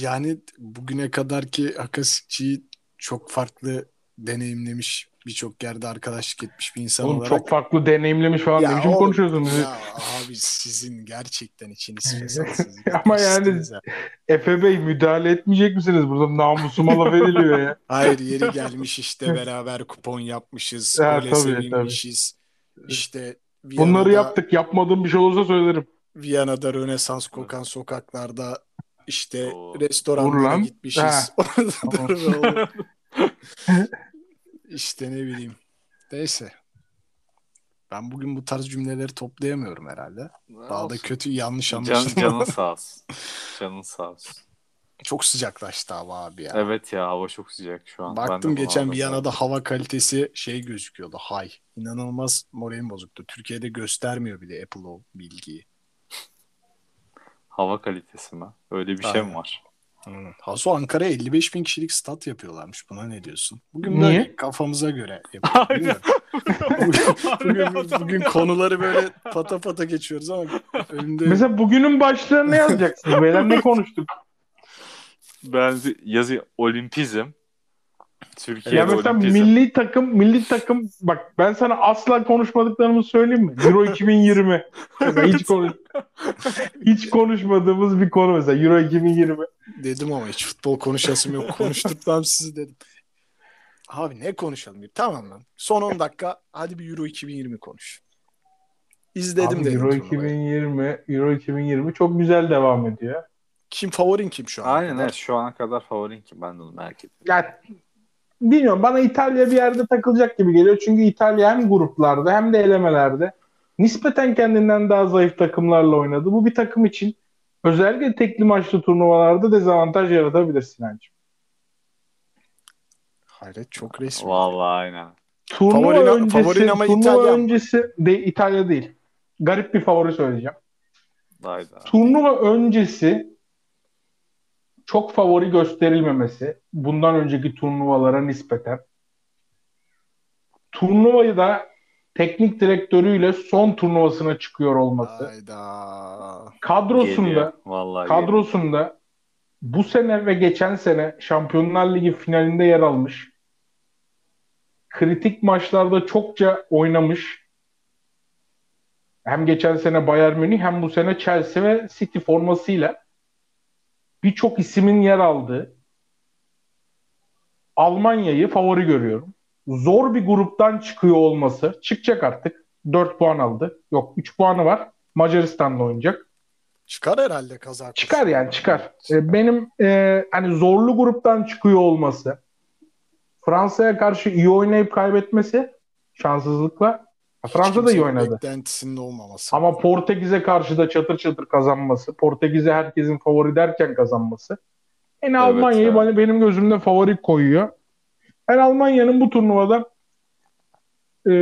Yani bugüne kadarki Akasikçi'yi çok farklı deneyimlemiş, birçok yerde arkadaşlık etmiş bir insan Oğlum olarak. çok farklı deneyimlemiş falan. Ya ne biçim oğlum, konuşuyorsunuz? Ya abi sizin gerçekten içiniz *laughs* fesatsız. *laughs* Ama yani- ya. Efe Bey müdahale etmeyecek misiniz? Burada namusuma laf ediliyor ya. *laughs* Hayır yeri gelmiş işte beraber kupon yapmışız, Ha, gole tabii, sevinmişiz. İşte Bunları Viyana'da, yaptık. Yapmadığım bir şey olursa söylerim. Viyana'da Rönesans kokan sokaklarda işte Oo. Restoranlara gitmişiz. *laughs* Orada- *laughs* işte ne bileyim. Neyse. Ben bugün bu tarz cümleleri toplayamıyorum herhalde. Daha da kötü yanlış Can, anlaşılma. canın sağ *laughs* olsun. Canın sağ olsun. Çok sıcaklaştı hava abi ya. Evet ya hava çok sıcak şu an. Ben Baktım geçen bunaldım. Viyana'da hava kalitesi şey gözüküyordu. High. İnanılmaz moralim bozuktu. Türkiye'de göstermiyor bile Apple o bilgiyi. Hava kalitesi mi? Öyle bir şey mi Aynen. var? Hmm. Haso Ankara'ya 55 bin kişilik stat yapıyorlarmış. Buna ne diyorsun? Bugün Niye? böyle kafamıza göre yapıyoruz. *laughs* Bugün, bugün, bugün konuları böyle pata pata geçiyoruz ama önümde Mesela bugünün başlığını ne yazacaksınız? Beyler ne konuştuk? Ben yazı olimpizm. Türkiye'de Ya mesela olimpizm. milli takım, milli takım bak ben sana asla konuşmadıklarımı söyleyeyim mi? Euro 2020. *laughs* Mesela hiç konuş hiç konuşmadığımız bir konu mesela Euro 2020. dedim ama hiç futbol konuşasım yok. Konuşturtmam sizi dedim. Abi ne konuşalım? Tamam lan. Son 10 dakika hadi bir Euro 2020 konuş. İzledim Abi dedim. Euro turnuvayı. 2020, Euro 2020 çok güzel devam ediyor. Kim favorin kim şu an? Aynen evet şu ana kadar favorin ki ben de onu merak ediyorum. Ya bilmiyorum bana İtalya bir yerde takılacak gibi geliyor. Çünkü İtalya hem gruplarda hem de elemelerde nispeten kendinden daha zayıf takımlarla oynadı. Bu bir takım için özellikle tekli maçlı turnuvalarda dezavantaj yaratabilir Sinancığım. Hayret çok resmi. Vallahi aynen. Turnuva Favorin- öncesi, favorin ama turnuva İtalyan. öncesi de İtalya değil. Garip bir favori söyleyeceğim. Hayda. Turnuva öncesi çok favori gösterilmemesi bundan önceki turnuvalara nispeten turnuvayı da teknik direktörüyle son turnuvasına çıkıyor olması. Hayda. Kadrosunda Geliyor. Vallahi geliyor. kadrosunda bu sene ve geçen sene Şampiyonlar Ligi finalinde yer almış. Kritik maçlarda çokça oynamış. Hem geçen sene Bayern Münih hem bu sene Chelsea ve City formasıyla birçok isimin yer aldığı Almanya'yı favori görüyorum. Zor bir gruptan çıkıyor olması. Çıkacak artık. 4 puan aldı. Yok 3 puanı var. Macaristan'la oynayacak. Çıkar herhalde kazak. Çıkar yani çıkar. E, benim e, hani zorlu gruptan çıkıyor olması, Fransa'ya karşı iyi oynayıp kaybetmesi şanssızlıkla. Fransa da iyi oynadı. Beklentisinde olmaması. Ama Portekiz'e karşı da çatır çatır kazanması, Portekiz'e herkesin favori derken kazanması. Yani Evet, Almanya'yı evet. benim gözümde favori koyuyor. Ben Almanya'nın bu turnuvada e,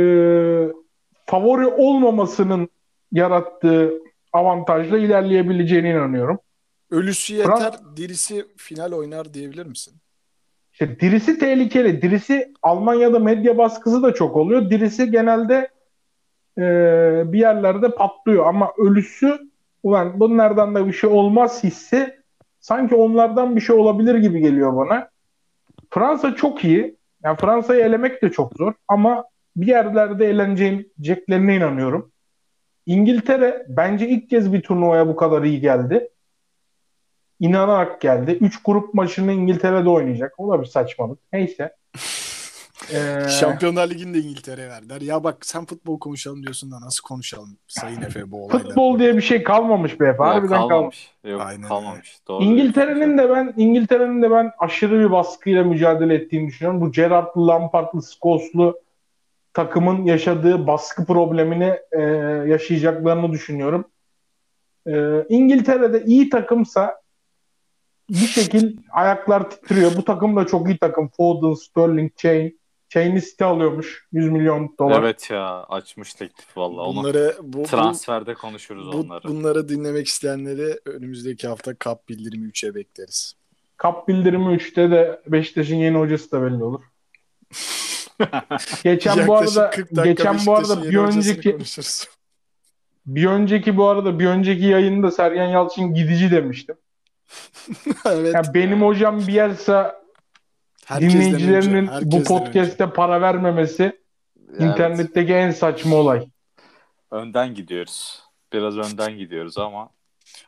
favori olmamasının yarattığı avantajla ilerleyebileceğine inanıyorum. Ölüsü yeter, Fran- dirisi final oynar diyebilir misin? İşte dirisi tehlikeli. Dirisi Almanya'da medya baskısı da çok oluyor. Dirisi genelde e, bir yerlerde patlıyor. Ama ölüsü ulan bunlardan da bir şey olmaz hissi sanki onlardan bir şey olabilir gibi geliyor bana. Fransa çok iyi. Yani Fransa'yı elemek de çok zor ama bir yerlerde eleneceklerine inanıyorum. İngiltere bence ilk kez bir turnuvaya bu kadar iyi geldi. İnanarak geldi. Üç grup maçını İngiltere'de oynayacak. O da bir saçmalık. Neyse. Ee, Şampiyonlar Ligi'nde İngiltere verdiler. Ya bak sen futbol konuşalım diyorsun da nasıl konuşalım Sayın Efe bu olayları. futbol diye bir şey kalmamış be Efe. Harbiden kalmamış. kalmamış. Yok Aynen kalmamış. Doğru. İngiltere'nin de ben İngiltere'nin de ben aşırı bir baskıyla mücadele ettiğini düşünüyorum. Bu Gerrard'lı, Lampard'lı, Scholes'lu takımın yaşadığı baskı problemini e, yaşayacaklarını düşünüyorum. E, İngiltere'de iyi takımsa bir şekil ayaklar titriyor. Bu takım da çok iyi takım. Foden, Sterling, Kane. Kane'i City alıyormuş. 100 milyon dolar. Evet ya açmış teklif valla. Onu Bunları bu, bu, transferde konuşuruz bu- onları. bunları dinlemek isteyenleri önümüzdeki hafta kap bildirimi 3'e bekleriz. Kap bildirimi 3'te de Beşiktaş'ın yeni hocası da belli olur. *laughs* geçen bu arada 40 dakika geçen bu arada bir önceki konuşuruz. bir önceki bu arada bir önceki yayında Sergen Yalçın gidici demiştim. *laughs* evet. Yani benim hocam Bielsa Dinleyicilerinin bu podcast'te para vermemesi Evet, internetteki en saçma olay. önden gidiyoruz. Biraz önden gidiyoruz ama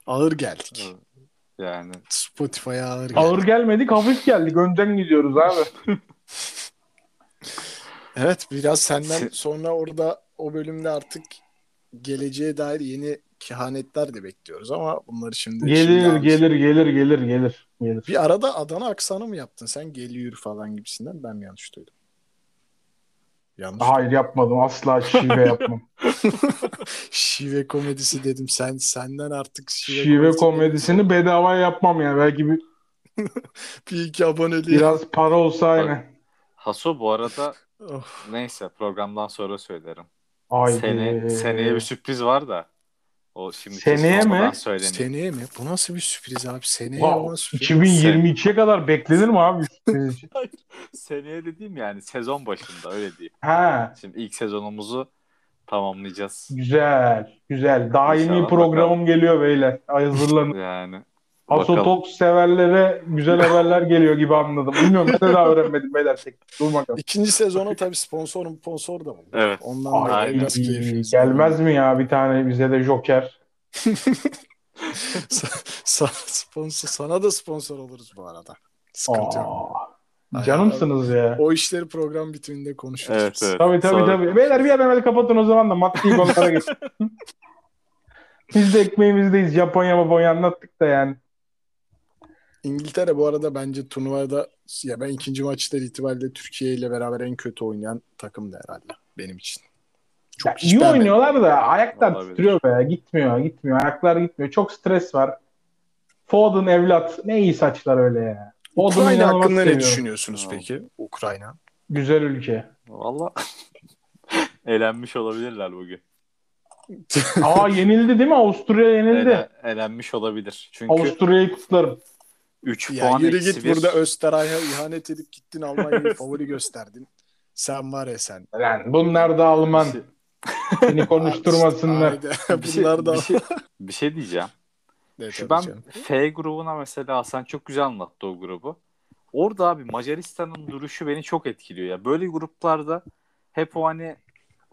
Ağır geldik. Evet. yani Spotify'a ağır geldik. Ağır gelmedik, hafif geldik. Önden gidiyoruz abi. *laughs* Evet biraz senden Se- sonra orada o bölümde artık geleceğe dair yeni kehanetler de bekliyoruz ama bunları şimdi Gelir, gelir, gelir, gelir, gelir, gelir. Bir arada Adana aksanı mı yaptın sen? Geliyor falan gibisinden ben mi yanlış duydum? Yanlış. Hayır yapmadım. Asla şive *laughs* yapmam. Şive komedisi dedim. Sen senden artık şive, şive komedisi komedisini bedava yapmam yani. Belki bir, *laughs* bir iki aboneliği. biraz para olsa aynı. Haso bu arada *laughs* Of. neyse programdan sonra söylerim. Haydi. Sene, seneye bir sürpriz var da. O şimdi Seneye mi? söyleniyor. Seneye mi? Bu nasıl bir sürpriz abi? Seneye Wow, olan sürpriz. 2022'ye kadar beklenir mi abi? *laughs* Seneye dediğim yani sezon başında öyle diyeyim. ha, Şimdi ilk sezonumuzu tamamlayacağız. güzel, güzel. Daimi İnşallah programım bakalım. geliyor beyler. Hazırlanın. Yani Aso Bakalım. Talks severlere güzel haberler geliyor gibi anladım. Bilmiyorum de daha öğrenmedim beyler. Tek- Dur bakalım. İkinci sezona tabii sponsorum sponsor da oldu. Evet. Ondan Ay, biraz keyifliyiz. gelmez mi ya bir tane bize de Joker? *laughs* Sa- sponsor, sana da sponsor oluruz bu arada. Sıkıntı yok. Aa, canımsınız ya. O işleri program bitiminde konuşuruz. Evet, biz. evet. Tabii tabii Sonra- tabii. Beyler bir an evvel kapatın o zaman da maddi konulara geç. *laughs* Biz de ekmeğimizdeyiz. Japonya Japonya anlattık da yani. İngiltere bu arada bence turnuvada ya ben ikinci maçlar itibariyle Türkiye ile beraber en kötü oynayan takımdı herhalde benim için. Çok Ya iyi beğenmedim. oynuyorlar da ayaklar Olabilir. titriyor be. Gitmiyor gitmiyor. Ayaklar gitmiyor. Çok stres var. Foden evlat. Ne iyi saçlar öyle ya. Foden'ı Ukrayna hakkında ne seviyorum. düşünüyorsunuz Tamam. peki? Ukrayna. Güzel ülke. valla *laughs* elenmiş olabilirler bugün. Aa yenildi değil mi? Avusturya yenildi. Ele- elenmiş olabilir. Çünkü Avusturya'yı kutlarım. 3 Ya puan yürü git bir. burada Österreich'e ihanet edip gittin Almanya'yı *laughs* favori gösterdin. Sen var ya sen. Lan bunlar da Alman. Şey- Seni *laughs* konuşturmasınlar. Bir *laughs* şey, Bunlar da bir şey, bir şey diyeceğim. Ne Şu ben canım. F grubuna mesela Hasan çok güzel anlattı o grubu. Orada abi Macaristan'ın duruşu beni çok etkiliyor ya. Böyle gruplarda hep o hani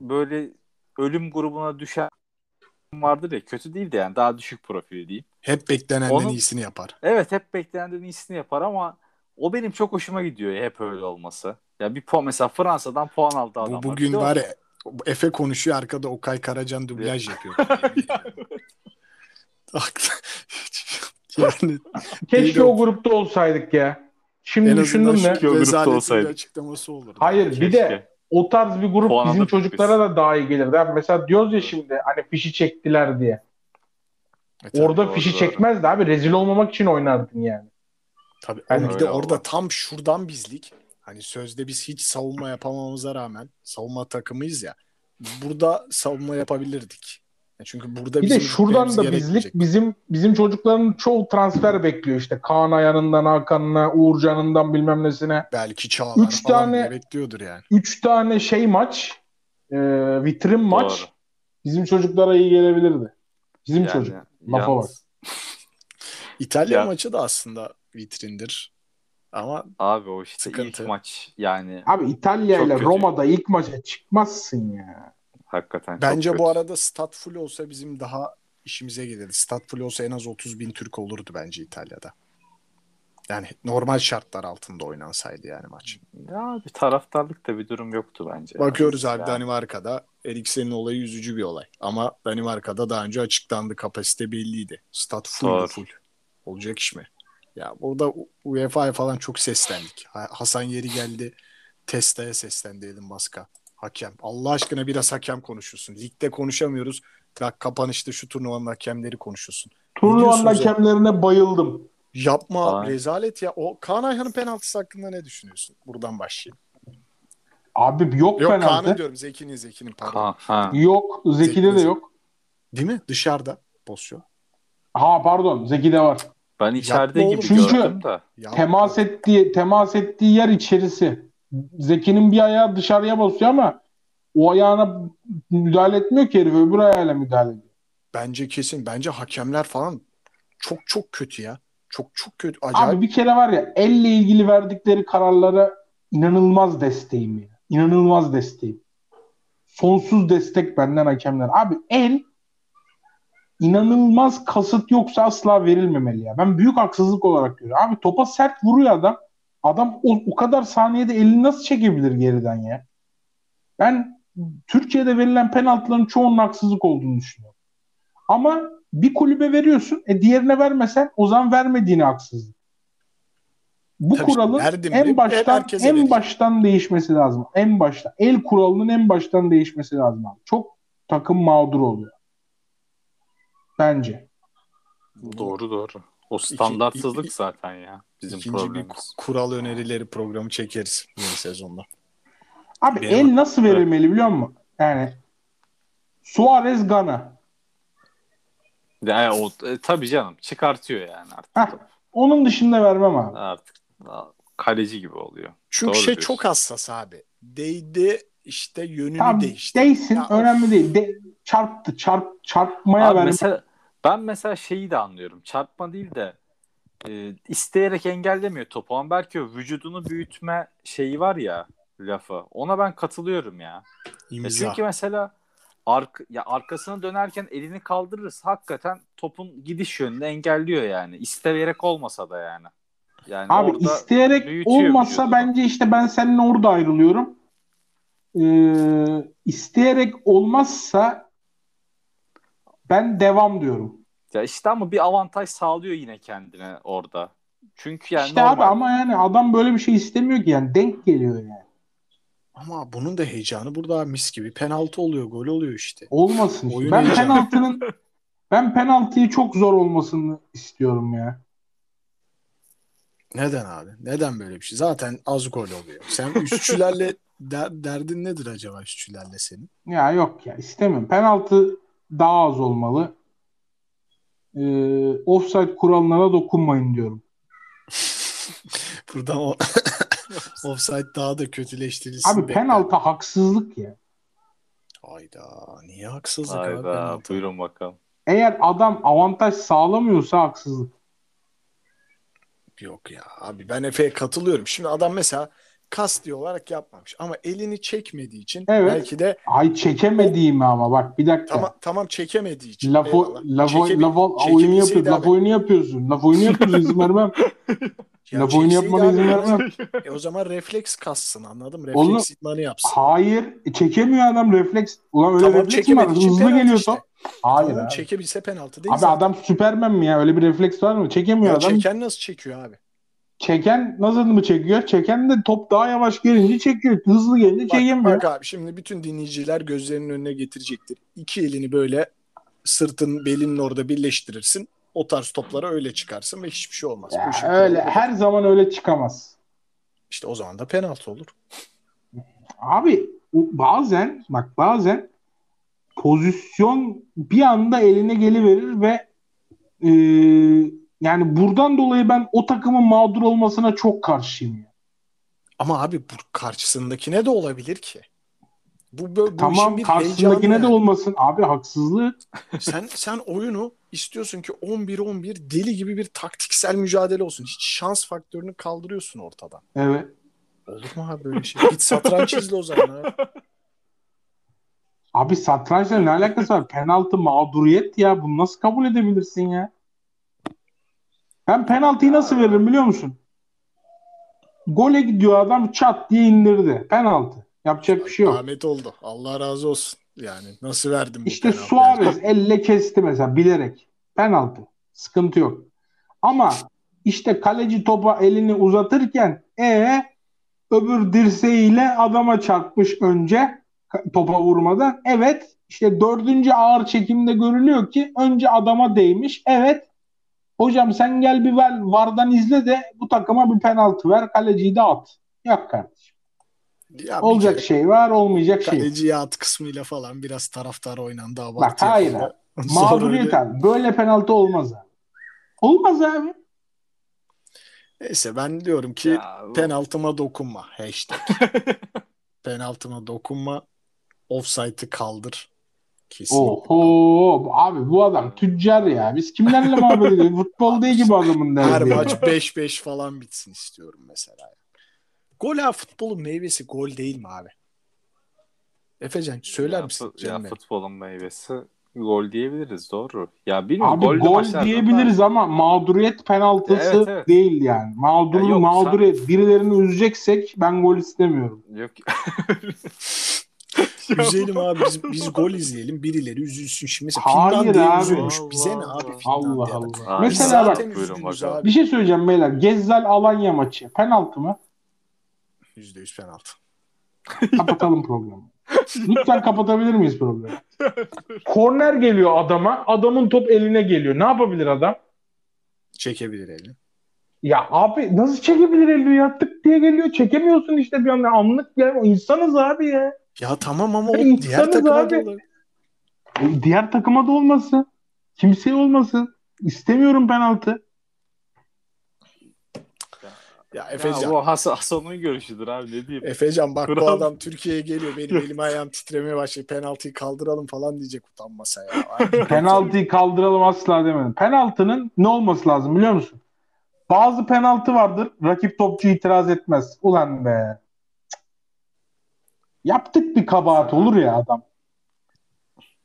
böyle ölüm grubuna düşen vardır ya kötü değil de yani daha düşük profil diyeyim. Hep beklenenden Onun- iyisini yapar. Evet hep beklenenden iyisini yapar ama o benim çok hoşuma gidiyor ya hep öyle olması. Ya bir puan mesela Fransa'dan puan aldı adamlar. Bu bugün o- var ya Efe konuşuyor arkada Okay Karacan dublaj yapıyor. *laughs* yani Keşke o grupta olsaydık ya. Şimdi en düşündüm de. şu grupta rezaletli bir olsaydı. açıklaması olurdu. Hayır bir de Keşke. O tarz bir grup Puan bizim çocuklara da daha iyi gelirdi. Yani mesela diyoruz ya şimdi hani fişi çektiler diye. E tabii, Orada doğru, fişi doğru. çekmezdi abi. Rezil olmamak için oynardın yani. tabii. Yani bir de orada oldu. tam şuradan bizlik. Hani sözde biz hiç savunma yapamamıza rağmen savunma takımıyız ya. Burada savunma yapabilirdik. Çünkü burada Bir de şuradan da bizlik bizim bizim çocukların çoğu transfer bekliyor işte. Kaan Ayan'ından Hakan'ına, Uğurcan'ından bilmem nesine. belki Çağlar Üç falan tane- bekliyordur yani. Üç tane şey maç, e, vitrin maç. Doğru. Bizim çocuklara iyi gelebilirdi. Bizim Yani çocuk. Lafa bak. *laughs* İtalya Ya- maçı da aslında vitrindir. Ama Abi o işte Sıkıntı. ilk maç yani Abi İtalya ile. Roma'da ilk maça çıkmazsın ya. Hakikaten bence bu arada stat full olsa bizim daha işimize gelirdi. Stat full olsa en az 30 bin Türk olurdu bence İtalya'da. Yani normal şartlar altında oynansaydı yani maç. Ya bir taraftarlık da bir durum yoktu bence. Bakıyoruz abi. Danimarka'da Eriksen'in olayı üzücü bir olay. Ama Danimarka'da daha önce açıklandı. Kapasite belliydi. Stat full Doğru. full. Olacak iş mi? Ya burada UEFA'ya falan çok seslendik. Ha- Hasan Yeri geldi. Testa'ya seslendi Elin Baska. Hakem. Allah aşkına biraz hakem konuşulsun. Ligde konuşamıyoruz. Bak kapanışta şu turnuvanın hakemleri konuşulsun. Turnuvanın diyorsunuz ya? hakemlerine bayıldım. Yapma Ay. rezalet ya. O Kaan Ayhan'ın penaltısı hakkında ne düşünüyorsun? Buradan başlayayım. Abi yok, Yok penaltı. Kaan'ın diyorum. Zeki'nin Zeki'nin pardon. Ha, ha. Yok. Zeki'de de Zeki- yok. Değil mi? Dışarıda pozisyon. Ha pardon Zeki'de var. Ben içeride Yapma gibi oğlum. Çünkü- gördüm de. Ya, Temas ettiği temas ettiği yer içerisi. Zeki'nin bir ayağı dışarıya basıyor ama o ayağına müdahale etmiyor ki herif öbür ayağıyla müdahale ediyor. Bence kesin. Bence hakemler falan çok çok kötü ya. Çok çok kötü. Acayip. Abi bir kere var ya elle ilgili verdikleri kararlara inanılmaz desteğim ya. İnanılmaz desteğim. Sonsuz destek benden hakemler. Abi el inanılmaz kasıt yoksa asla verilmemeli ya. Ben büyük haksızlık olarak görüyorum. Abi topa sert vuruyor adam. Adam o, o kadar saniyede elini nasıl çekebilir geriden ya? Ben Türkiye'de verilen penaltıların çoğunun haksızlık olduğunu düşünüyorum. Ama bir kulübe veriyorsun, e diğerine vermesen o zaman vermediğine haksızlık. Bu Tabii kuralın verdim en baştan en vereceğim. baştan değişmesi lazım. En başta el kuralının en baştan değişmesi lazım abi. Çok takım mağdur oluyor. Bence. Doğru doğru. O standartsızlık iki- zaten ya. Bizim İkinci bir problemimiz. ku- kural önerileri programı çekeriz yeni sezonda. Abi Benim- el nasıl verilmeli biliyor musun? Yani Suarez Gana. Ya, o, e, tabii canım çıkartıyor yani artık. Heh. Onun dışında vermem abi. Artık a, kaleci gibi oluyor. Çünkü Doğru şey diyorsun. çok hassas abi. Değdi işte yönünü Tamam değişti. değsin Ya, önemli değil. De, çarptı. Çarp, çarpmaya Abi vermem. mesela ben mesela şeyi de anlıyorum. Çarpma değil de e, isteyerek engellemiyor topu. Ama belki o vücudunu büyütme şeyi var ya lafı. Ona ben katılıyorum ya. Ya imza. çünkü mesela ark ya arkasına dönerken elini kaldırırsa hakikaten topun gidiş yönünü engelliyor yani. İsteyerek olmasa da yani. Yani Abi isteyerek olmasa vücudunu. bence işte ben seninle orada ayrılıyorum. Ee, isteyerek olmazsa ben devam diyorum. ya işte ama bir avantaj sağlıyor yine kendine orada. Çünkü yani işte normal. abi ama yani adam böyle bir şey istemiyor ki yani denk geliyor yani. Ama bunun da heyecanı burada mis gibi. Penaltı oluyor, gol oluyor işte. Olmasın. Oyun Ben heyecanı. penaltının *laughs* ben penaltıyı çok zor olmasını istiyorum ya. Neden abi? Neden böyle bir şey? Zaten az gol oluyor. Sen üstçülerle *laughs* der- derdin nedir acaba üstçülerle senin? Ya yok ya istemiyorum. Penaltı daha az olmalı. Ee, offside kurallarına dokunmayın diyorum. *laughs* Buradan o *laughs* offside daha da kötüleştirilsin. Abi bekler. penaltı haksızlık ya. Hayda. Niye haksızlık abi Hayda buyurun bakalım. Eğer adam avantaj sağlamıyorsa haksızlık. Yok ya abi ben Efe'ye katılıyorum. Şimdi adam mesela kasti olarak yapmamış ama elini çekmediği için Evet. belki de Ay çekemediğimi ama bak bir dakika. tamam tamam çekemediği için. Laf, eyvallah. laf, Çekebil- laf, oyunu yapıyorsun. Laf oyunu yapıyorsun. Laf oyunu yapıyorsun. izin *laughs* vermem. Ya laf oyunu yapmana izin vermem. *laughs* E o zaman refleks kassın anladım. Refleks Onu- idmanı yapsın. Hayır. e, Çekemiyor adam refleks. Ulan öyle Tamam, refleks mi var? çekemediği Hızlı geliyor işte. top. Hayır Tamam, abi. çekebilse penaltı değil Abi zaten. adam Süpermen mi ya? Öyle bir refleks var mı? Çekemiyor ya adam. çeken nasıl çekiyor abi? Çeken nasıl mı çekiyor? Çeken de top daha yavaş gelince çekiyor. Hızlı gelince Bak, çekemiyor. bak abi şimdi bütün dinleyiciler gözlerinin önüne getirecektir. İki elini böyle sırtın belinin orada birleştirirsin. O tarz toplara öyle çıkarsın ve hiçbir şey olmaz. Ya öyle bu. her zaman öyle çıkamaz. İşte o zaman da penaltı olur. Abi bazen bak bazen pozisyon bir anda eline geliverir ve e, yani buradan dolayı ben o takımın mağdur olmasına çok karşıyım. Ama abi bu karşısındakine de olabilir ki. Bu, bu, işin Tamam bir karşısındakine heyecanı de yani. olmasın. Abi haksızlık. *laughs* Sen sen oyunu istiyorsun ki 11-11 deli gibi bir taktiksel mücadele olsun. Hiç şans faktörünü kaldırıyorsun ortadan. Evet. Olur mu abi böyle şey? Git satranç izle o zaman abi. Abi satrançla ne alakası var? Penaltı mağduriyet ya. Bunu nasıl kabul edebilirsin ya? Ben penaltıyı nasıl veririm biliyor musun? Gole gidiyor adam çat diye indirdi. Penaltı. Yapacak bir şey yok. Ahmet oldu. Allah razı olsun. Yani nasıl verdim İşte? Suarez elle kesti mesela bilerek. Penaltı. Sıkıntı yok. Ama işte kaleci topa elini uzatırken e öbür dirseğiyle adama çarpmış önce topa vurmadan. Evet işte dördüncü ağır çekimde görülüyor ki önce adama değmiş. Evet hocam sen gel bir ver, vardan izle de bu takıma bir penaltı ver kaleciyi de at. Yok kardeşim. Ya Olacak kere şey var olmayacak şey. Kaleciye at kısmıyla falan biraz taraftar oynandı. Bak hayır *laughs* Mağduriyet abi. Böyle penaltı olmaz abi. Olmaz abi. Neyse ben diyorum ki Ya, bu- penaltıma dokunma. Hashtag. *laughs* penaltıma dokunma. Offside'ı kaldır. Kesin. Oho abi bu adam tüccar ya. Biz kimlerle muhabbet ediyoruz? Futbol değil ki bu adamın derdi. Her ya. maç 5-5 falan bitsin istiyorum mesela. Gol ha futbolun meyvesi gol değil mi abi? Efecan söyler ya, misin? ya benim? futbolun meyvesi gol diyebiliriz doğru. Ya bilmiyorum Abi gol diyebiliriz da- ama mağduriyet penaltısı Evet, evet. değil yani. Mağdur Ya mağduriyet. Birilerini üzeceksek ben gol istemiyorum. Yok. *laughs* Üzelim abi biz, biz gol izleyelim birileri üzülsün. Şimdi mesela Hayır Finlandiya abi. üzülmüş. Allah Bize ne abi Allah? Allah. Abi, Mesela bak zaten buyurun üzgünüz bakalım. abi. bir şey söyleyeceğim beyler. Gezzal Alanya maçı penaltı mı? %100 penaltı. *laughs* Kapatalım programı. Lütfen kapatabilir miyiz programı? *laughs* Korner geliyor adama. Adamın top eline geliyor. Ne yapabilir adam? Çekebilir elini. Ya abi nasıl çekebilir elini ya? Tık diye geliyor. Çekemiyorsun işte bir anda. Anlık ya. İnsanız abi ya. Ya tamam ama o Ya diğer takıma abi. da olur. E, Diğer takıma da olmasın. Kimseye olmasın. İstemiyorum penaltı. Ya Ya Efecan. bu Has Hasan'ın görüşüdür abi ne diyeyim. Efecan bak bu Kural- adam Türkiye'ye geliyor. Benim elim ayağım titremeye başladı. Penaltıyı kaldıralım falan diyecek utanmasa ya. *laughs* Penaltıyı kaldıralım asla demedim. Penaltının ne olması lazım biliyor musun? Bazı penaltı vardır. Rakip topçu itiraz etmez. Ulan be. Yaptık bir kabahat olur ya adam.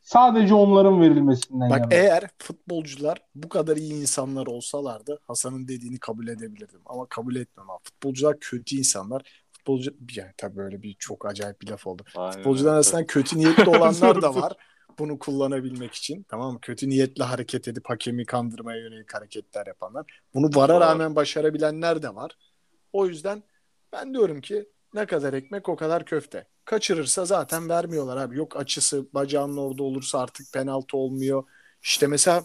Sadece onların verilmesinden Bak yana. eğer futbolcular bu kadar iyi insanlar olsalardı Hasan'ın dediğini kabul edebilirdim. Ama kabul etmem abi. Futbolcular kötü insanlar. Futbolcu yani tabii böyle bir çok acayip bir laf oldu. Aynen Futbolcular arasında kötü niyetli olanlar da *laughs* var. Bunu kullanabilmek için. Tamam mı? Kötü niyetle hareket edip hakemi kandırmaya yönelik hareketler yapanlar. Bunu vara rağmen başarabilenler de var. O yüzden ben diyorum ki ne kadar ekmek o kadar köfte. Kaçırırsa zaten vermiyorlar abi. Yok açısı bacağının orada olursa artık penaltı olmuyor. İşte mesela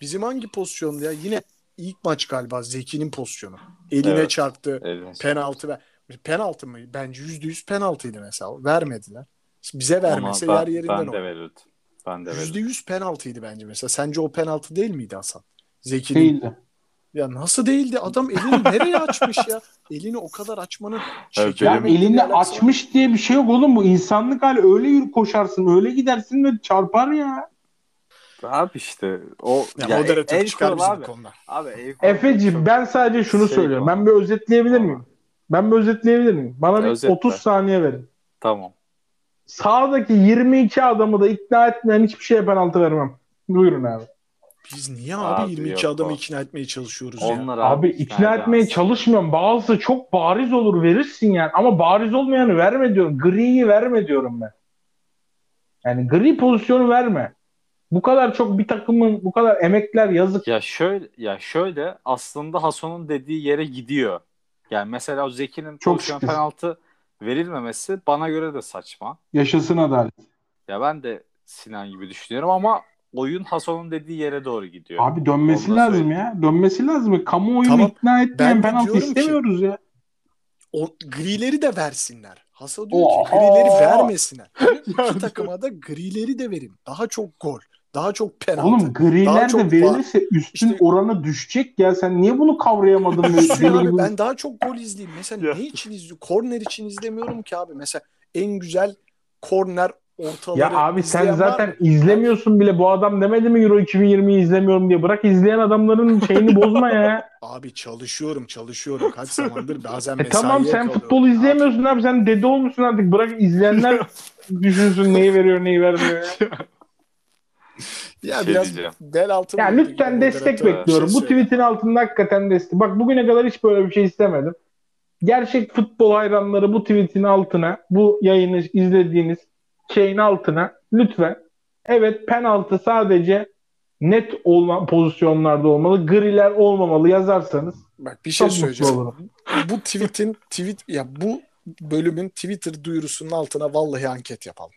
bizim hangi pozisyonda ya? Yine ilk maç galiba Zeki'nin pozisyonu. Eline Evet. çarptı. Evet. Penaltı ver. Penaltı mı? Bence yüzde yüz penaltıydı mesela. Vermediler. Bize vermese Ama yer ben, yerinden ben de olur. verirdim. Ben de Yüzde verirdim. yüz penaltıydı bence mesela. Sence o penaltı değil miydi Hasan? Zeki'nin. Değildi. Ya nasıl değildi? Adam *laughs* elini nereye açmış ya? Elini o kadar açmanın Evet, Ya elini var. açmış diye bir şey yok oğlum. Bu insanlık hali. Öyle yürü koşarsın. Öyle gidersin ve çarpar ya. Abi işte o Ya, ya moderatör el çıkar kuralı bizi abi. konuda. Abi el Efeciğim çok- ben sadece şunu şey söylüyorum. var. Ben bir özetleyebilir Tamam. miyim? Ben bir özetleyebilir miyim? Bana bir Özetle. 30 saniye verin. Tamam. Sağdaki 22 adamı da ikna etmeyen hiçbir şeye penaltı vermem. Buyurun abi. Biz niye abi, Abi 22 yok adamı o. ikna etmeye çalışıyoruz ya? Onlar Abi ikna etmeye çalışmıyorum. Bazısı çok bariz olur verirsin yani. Ama bariz olmayanı verme diyorum. Griyi verme diyorum ben. Yani gri pozisyonu verme. Bu kadar çok bir takımın bu kadar emekler yazık. Ya şöyle ya şöyle aslında Hason'un dediği yere gidiyor. Yani mesela o Zeki'nin Çok pozisyon şükür. penaltı verilmemesi bana göre de saçma. Yaşasın adalet. Ya ben de Sinan gibi düşünüyorum ama oyun Hason'un dediği yere doğru gidiyor. Abi dönmesi Onu da lazım söyleyeyim. ya. Dönmesi lazım. Kamuoyunu Tamam. ikna etmeyen penaltı diyorum ki- istemiyoruz ya. O grileri de versinler. Hasan diyor Oha! ki grileri vermesinler. *laughs* İki takıma da grileri de verin. Daha çok gol. Daha çok penaltı. Oğlum griler de verilirse üstün İşte- oranı düşecek ya. Sen niye bunu kavrayamadın? *laughs* abi ben daha çok gol izleyeyim. Mesela Ya. ne için izliyorum? Korner için izlemiyorum ki abi. Mesela en güzel korner ortaları Ya abi sen var zaten mı? izlemiyorsun bile. Bu adam demedi mi Euro 2020'yi izlemiyorum diye. Bırak izleyen adamların şeyini bozma ya. *laughs* Abi çalışıyorum çalışıyorum kaç zamandır bazen E tamam sen kalıyorum. futbolu izleyemiyorsun abi. Sen dede olmuşsun artık. Bırak izleyenler *laughs* düşünsün neyi veriyor neyi vermiyor ya. Ya Şey biraz diyeceğim. bel altı Ya lütfen gibi destek bekliyorum. Bu şey söyle. tweetin altında hakikaten destek. Bak bugüne kadar hiç böyle bir şey istemedim. Gerçek futbol hayranları bu tweetin altına, bu yayını izlediğiniz şeyin altına lütfen evet penaltı sadece net olan pozisyonlarda olmalı. Griler olmamalı yazarsanız Bak bir şey söyleyeceğim. bu tweet'in tweet ya bu bölümün Twitter duyurusunun altına vallahi anket yapalım.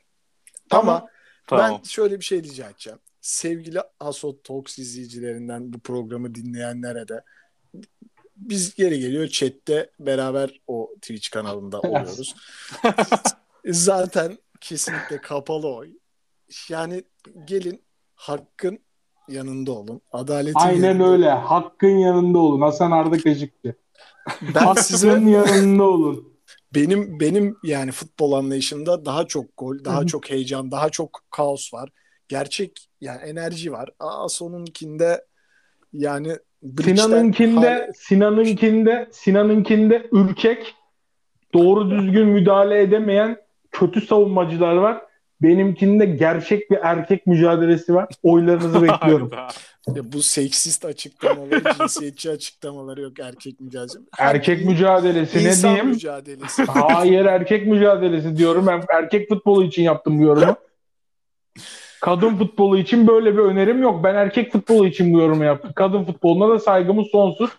Ama Tamam. ben şöyle bir şey rica edeceğim. Sevgili Asot Talks izleyicilerinden bu programı dinleyenlere de biz geri geliyor chatte beraber o Twitch kanalında *laughs* oluyoruz. Zaten kesinlikle kapalı oy. Yani gelin hakkın yanında olun. Adaletin Aynen yanında olun. öyle. Hakkın yanında olun. Hasan Arda Kaşıkçı. Ben Hakkın size yanında olun. benim benim yani futbol anlayışımda daha çok gol, daha çok heyecan, daha çok kaos var. Gerçek yani enerji var. Aa sonunkinde yani Sinan'ınkinde hal- Sinan'ınkinde Sinan'ınkinde ürkek doğru düzgün müdahale edemeyen kötü savunmacılar var. Benimkinde gerçek bir erkek mücadelesi var. Oylarınızı *laughs* bekliyorum. Ya bu seksist açıklamaları, *laughs* cinsiyetçi açıklamaları yok erkek mücadelesi. erkek mücadelesi ne İnsan diyeyim? mücadelesi. Hayır erkek mücadelesi diyorum. Ben erkek futbolu için yaptım bu yorumu. Kadın futbolu için böyle bir önerim yok. Ben erkek futbolu için bu yorumu yaptım. Kadın futboluna da saygımız sonsuz.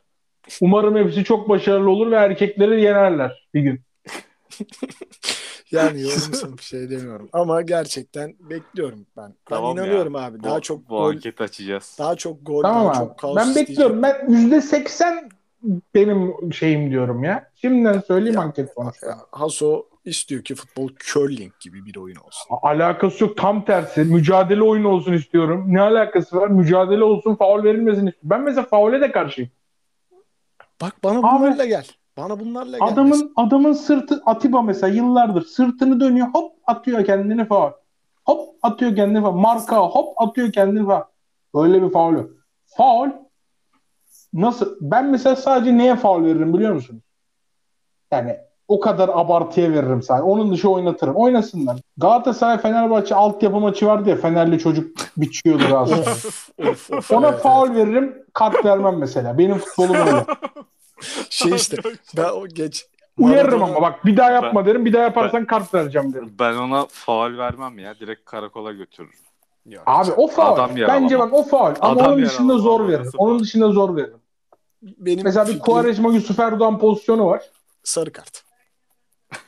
Umarım hepsi çok başarılı olur ve erkekleri yenerler bir gün. *laughs* Yani yorumsuz bir şey demiyorum. Ama gerçekten bekliyorum ben. Ben Tamam ya. inanıyorum abi. Bu- Daha çok bu gol, anket açacağız. daha çok gol, Tamam daha abi. çok kaos Ben isteyeceğim. bekliyorum. Ben %80 benim şeyim diyorum ya. Şimdiden söyleyeyim Ya, anket sonuçta. Haso istiyor ki futbol curling gibi bir oyun olsun. Alakası yok. Tam tersi. Mücadele oyunu olsun istiyorum. Ne alakası var? Mücadele olsun, faul verilmesin istiyorum. Ben mesela faule de karşıyım. Bak bana bunlarla gel. Bana bunlarla gel. Adamın adamın sırtı Atiba mesela yıllardır sırtını dönüyor hop atıyor kendini faul. Hop atıyor kendini faul. Marka hop atıyor kendini faul. Böyle bir faul yok. Faul nasıl? Ben mesela sadece neye faul veririm biliyor musunuz? Yani o kadar abartıya veririm sadece. Onun dışı oynatırım. Oynasınlar. Galatasaray Fenerbahçe altyapı maçı vardı ya Fenerli çocuk biçiyordu Galatasaray. Ona faul veririm. Kart vermem mesela. Benim futbolum öyle. *laughs* *laughs* Şey işte ben o geç Uyarırım Maradona- ama bak bir daha yapma derim. Bir daha yaparsan kart vereceğim derim. Ben ona faul vermem ya. Direkt karakola götürürüm. Yok, Abi o faul. Adam. Bence bak o faul. Ama Adam onun dışında zor veririm. Nasıl Onun dışında zor veririm. benim Mesela bir fikrim Quaresma Yusuf Erdoğan pozisyonu var. sarı kart.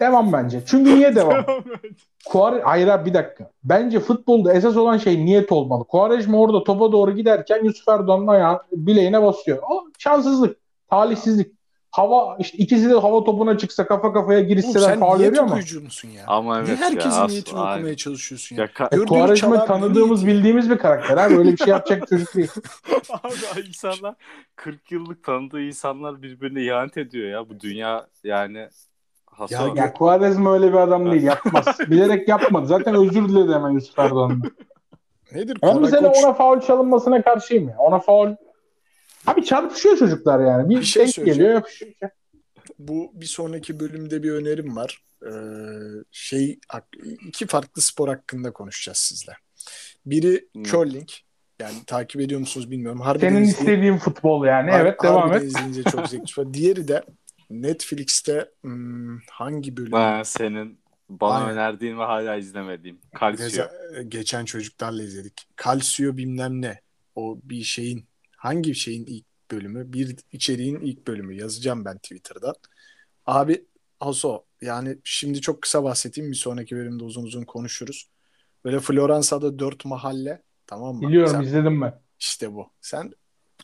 Devam bence. Çünkü niye *laughs* devam? Kuare... Hayır abi bir dakika. Bence futbolda esas olan şey niyet olmalı. Quaresma orada topa doğru giderken Yusuf Erdoğan'ın ayağı bileğine basıyor. O şanssızlık. Talihsizlik. Hava işte ikisi de hava topuna çıksa kafa kafaya girişseler sen faul niye veriyor mu? okuyucu musun ya? Ama Niye evet herkesin ya. niyetini Ay- okumaya çalışıyorsun ya? Ya ka- E, çalar, tanıdığımız, niyeti- bildiğimiz bir karakter abi. Öyle bir şey yapacak *laughs* çocuk değil. Abi insanlar 40 yıllık tanıdığı insanlar birbirine ihanet ediyor ya. Bu dünya yani Hasan. Ya- Ya Quaresma öyle bir adam değil. Yapmaz. Bilerek yapmadı. Zaten özür diledi hemen Yusuf Erdoğan'dan. *laughs* Nedir? Ben mesela Karakoç- ona faul çalınmasına karşıyım ya. Ona faul Abi çarpışıyor çocuklar yani. Bir, Bir şey geliyor yapışıyor. Bu bir sonraki bölümde bir önerim var. Ee, şey iki farklı spor hakkında konuşacağız sizle. Biri Hmm. curling. Yani takip ediyor musunuz bilmiyorum. Harbiden Senin izley- istediğin futbol yani. har- evet devam et. izleyince çok zevkli. *laughs* Diğeri de Netflix'te hmm, hangi bölüm? Ben senin bana Aynen. önerdiğin ve hala izlemediğim. Calcio. Geze- geçen çocuklarla izledik. Calcio bilmem ne. O bir şeyin hangi şeyin ilk bölümü? Bir içeriğin ilk bölümü. Yazacağım ben Twitter'da. Abi Aso yani şimdi çok kısa bahsedeyim. Bir sonraki bölümde uzun uzun konuşuruz. Böyle Floransa'da dört mahalle tamam mı? Biliyorum Sen- izledim ben. işte bu. Sen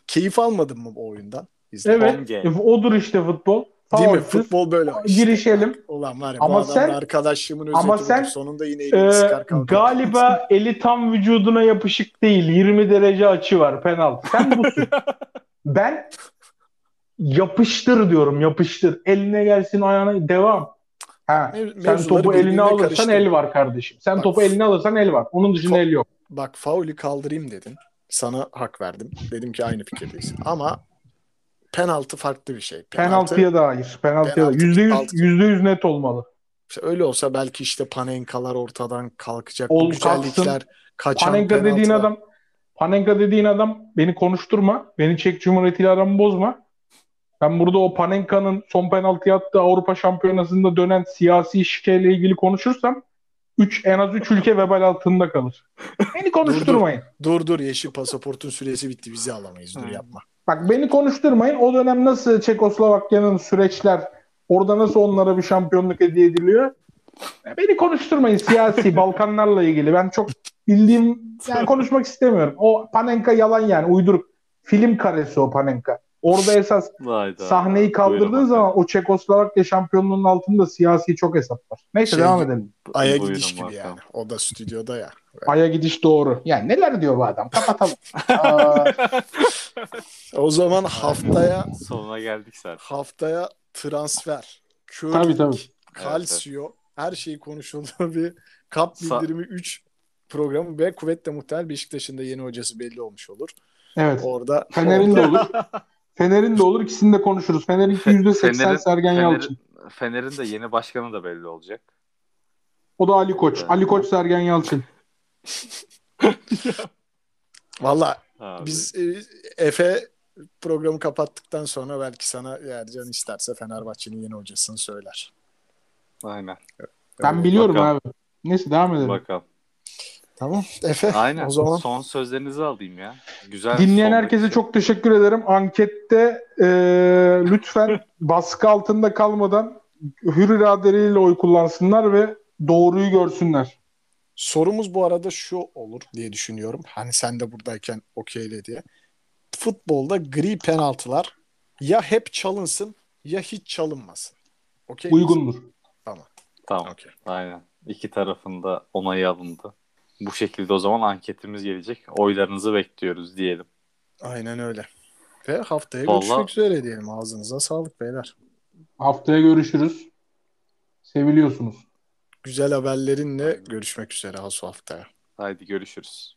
keyif almadın mı bu oyundan? İzle. Evet. E, Odur işte futbol. Değil mi? Futbol böyle. *laughs* Girişelim. Ulan var ya Ama bu sen- arkadaşlığımın özeti ama budur. sen, Sonunda yine elini sıkar kalkar. galiba *laughs* eli tam vücuduna yapışık değil. 20 derece açı var penaltı. Sen busun. *laughs* ben yapıştır diyorum yapıştır. Eline gelsin ayağına devam. Ha, Mev- sen topu eline alırsan karıştırma. el var kardeşim. Sen Bak. topu eline alırsan el var. Onun dışında Fa- el yok. Bak faulü kaldırayım dedin. Sana hak verdim. Dedim ki aynı fikirdeyiz. Ama penaltı farklı bir şey. Penaltıya da hayır. Penaltıya da. Penaltı- Yüzde yüz, altı. yüzde yüz net olmalı. İşte öyle olsa belki işte Panenkalar ortadan kalkacak. Ol- güzellikler kaçan Panenka dediğin penaltılar. adam Panenka dediğin adam beni konuşturma. Beni Çek Cumhuriyeti ile aramı bozma. Ben burada o Panenka'nın son penaltı attığı Avrupa Şampiyonası'nda dönen siyasi şikeyle ilgili konuşursam 3 en az 3 ülke vebal altında kalır. Beni konuşturmayın. Dur dur yeşil pasaportun süresi bitti. Vize alamayız. Dur yapma. Bak beni konuşturmayın. O dönem nasıl Çekoslovakya'nın süreçler orada nasıl onlara bir şampiyonluk hediye ediliyor? Beni konuşturmayın siyasi *laughs* Balkanlarla ilgili. Ben çok bildiğim yani konuşmak istemiyorum. O Panenka yalan yani uyduruk. Film karesi o Panenka. Orada esas *laughs* Hayda. sahneyi kaldırdığı Buyurun zaman o Çekoslovakya şampiyonluğunun altında siyasi çok hesap var. Neyse Şey devam edelim. Aya gidiş gibi yani. O da stüdyoda ya. Aya gidiş doğru. Yani neler diyor bu adam? Kapatalım. Aa, *laughs* O zaman haftaya Sonuna geldik zaten. haftaya transfer, curling, Tabii, tabii. kalsiyo her şeyi konuşulduğu bir kap Sa- bildirimi 3 programı ve kuvvetle muhtemel Beşiktaş'ın da yeni hocası belli olmuş olur. evet. Orada Fener'in de olur. Fener'in de olur. İkisini de konuşuruz. Fener'in %80 Fener'in- Sergen Yalçın. Fener'in, Fener'in de yeni başkanı da belli olacak. O da Ali Koç. Evet. Ali Koç Sergen Yalçın. *laughs* valla biz e, Efe programı kapattıktan sonra belki sana eğer can isterse Fenerbahçe'nin yeni hocasını söyler. Aynen. Ben Öyle. biliyorum bakalım. abi. Neyse devam edelim. Bakalım. Tamam Efe Aynen. o zaman Son sözlerinizi alayım ya. Güzel. Dinleyen herkese dakika. çok teşekkür ederim. Ankette e, lütfen *laughs* baskı altında kalmadan hür iradeleriyle oy kullansınlar ve doğruyu görsünler. Sorumuz bu arada şu olur diye düşünüyorum. Hani sen de buradayken okeyle diye. Futbolda gri penaltılar ya hep çalınsın ya hiç çalınmasın. Miyiz? Uygundur. Tamam. Okey. Aynen. İki tarafında onayı alındı. Bu şekilde o zaman anketimiz gelecek. Oylarınızı bekliyoruz diyelim. Aynen öyle. Ve haftaya Vallahi- görüşmek üzere diyelim. Ağzınıza sağlık beyler. Haftaya görüşürüz. Seviliyorsunuz. Güzel haberlerinle görüşmek üzere Hasu haftaya. Haydi görüşürüz.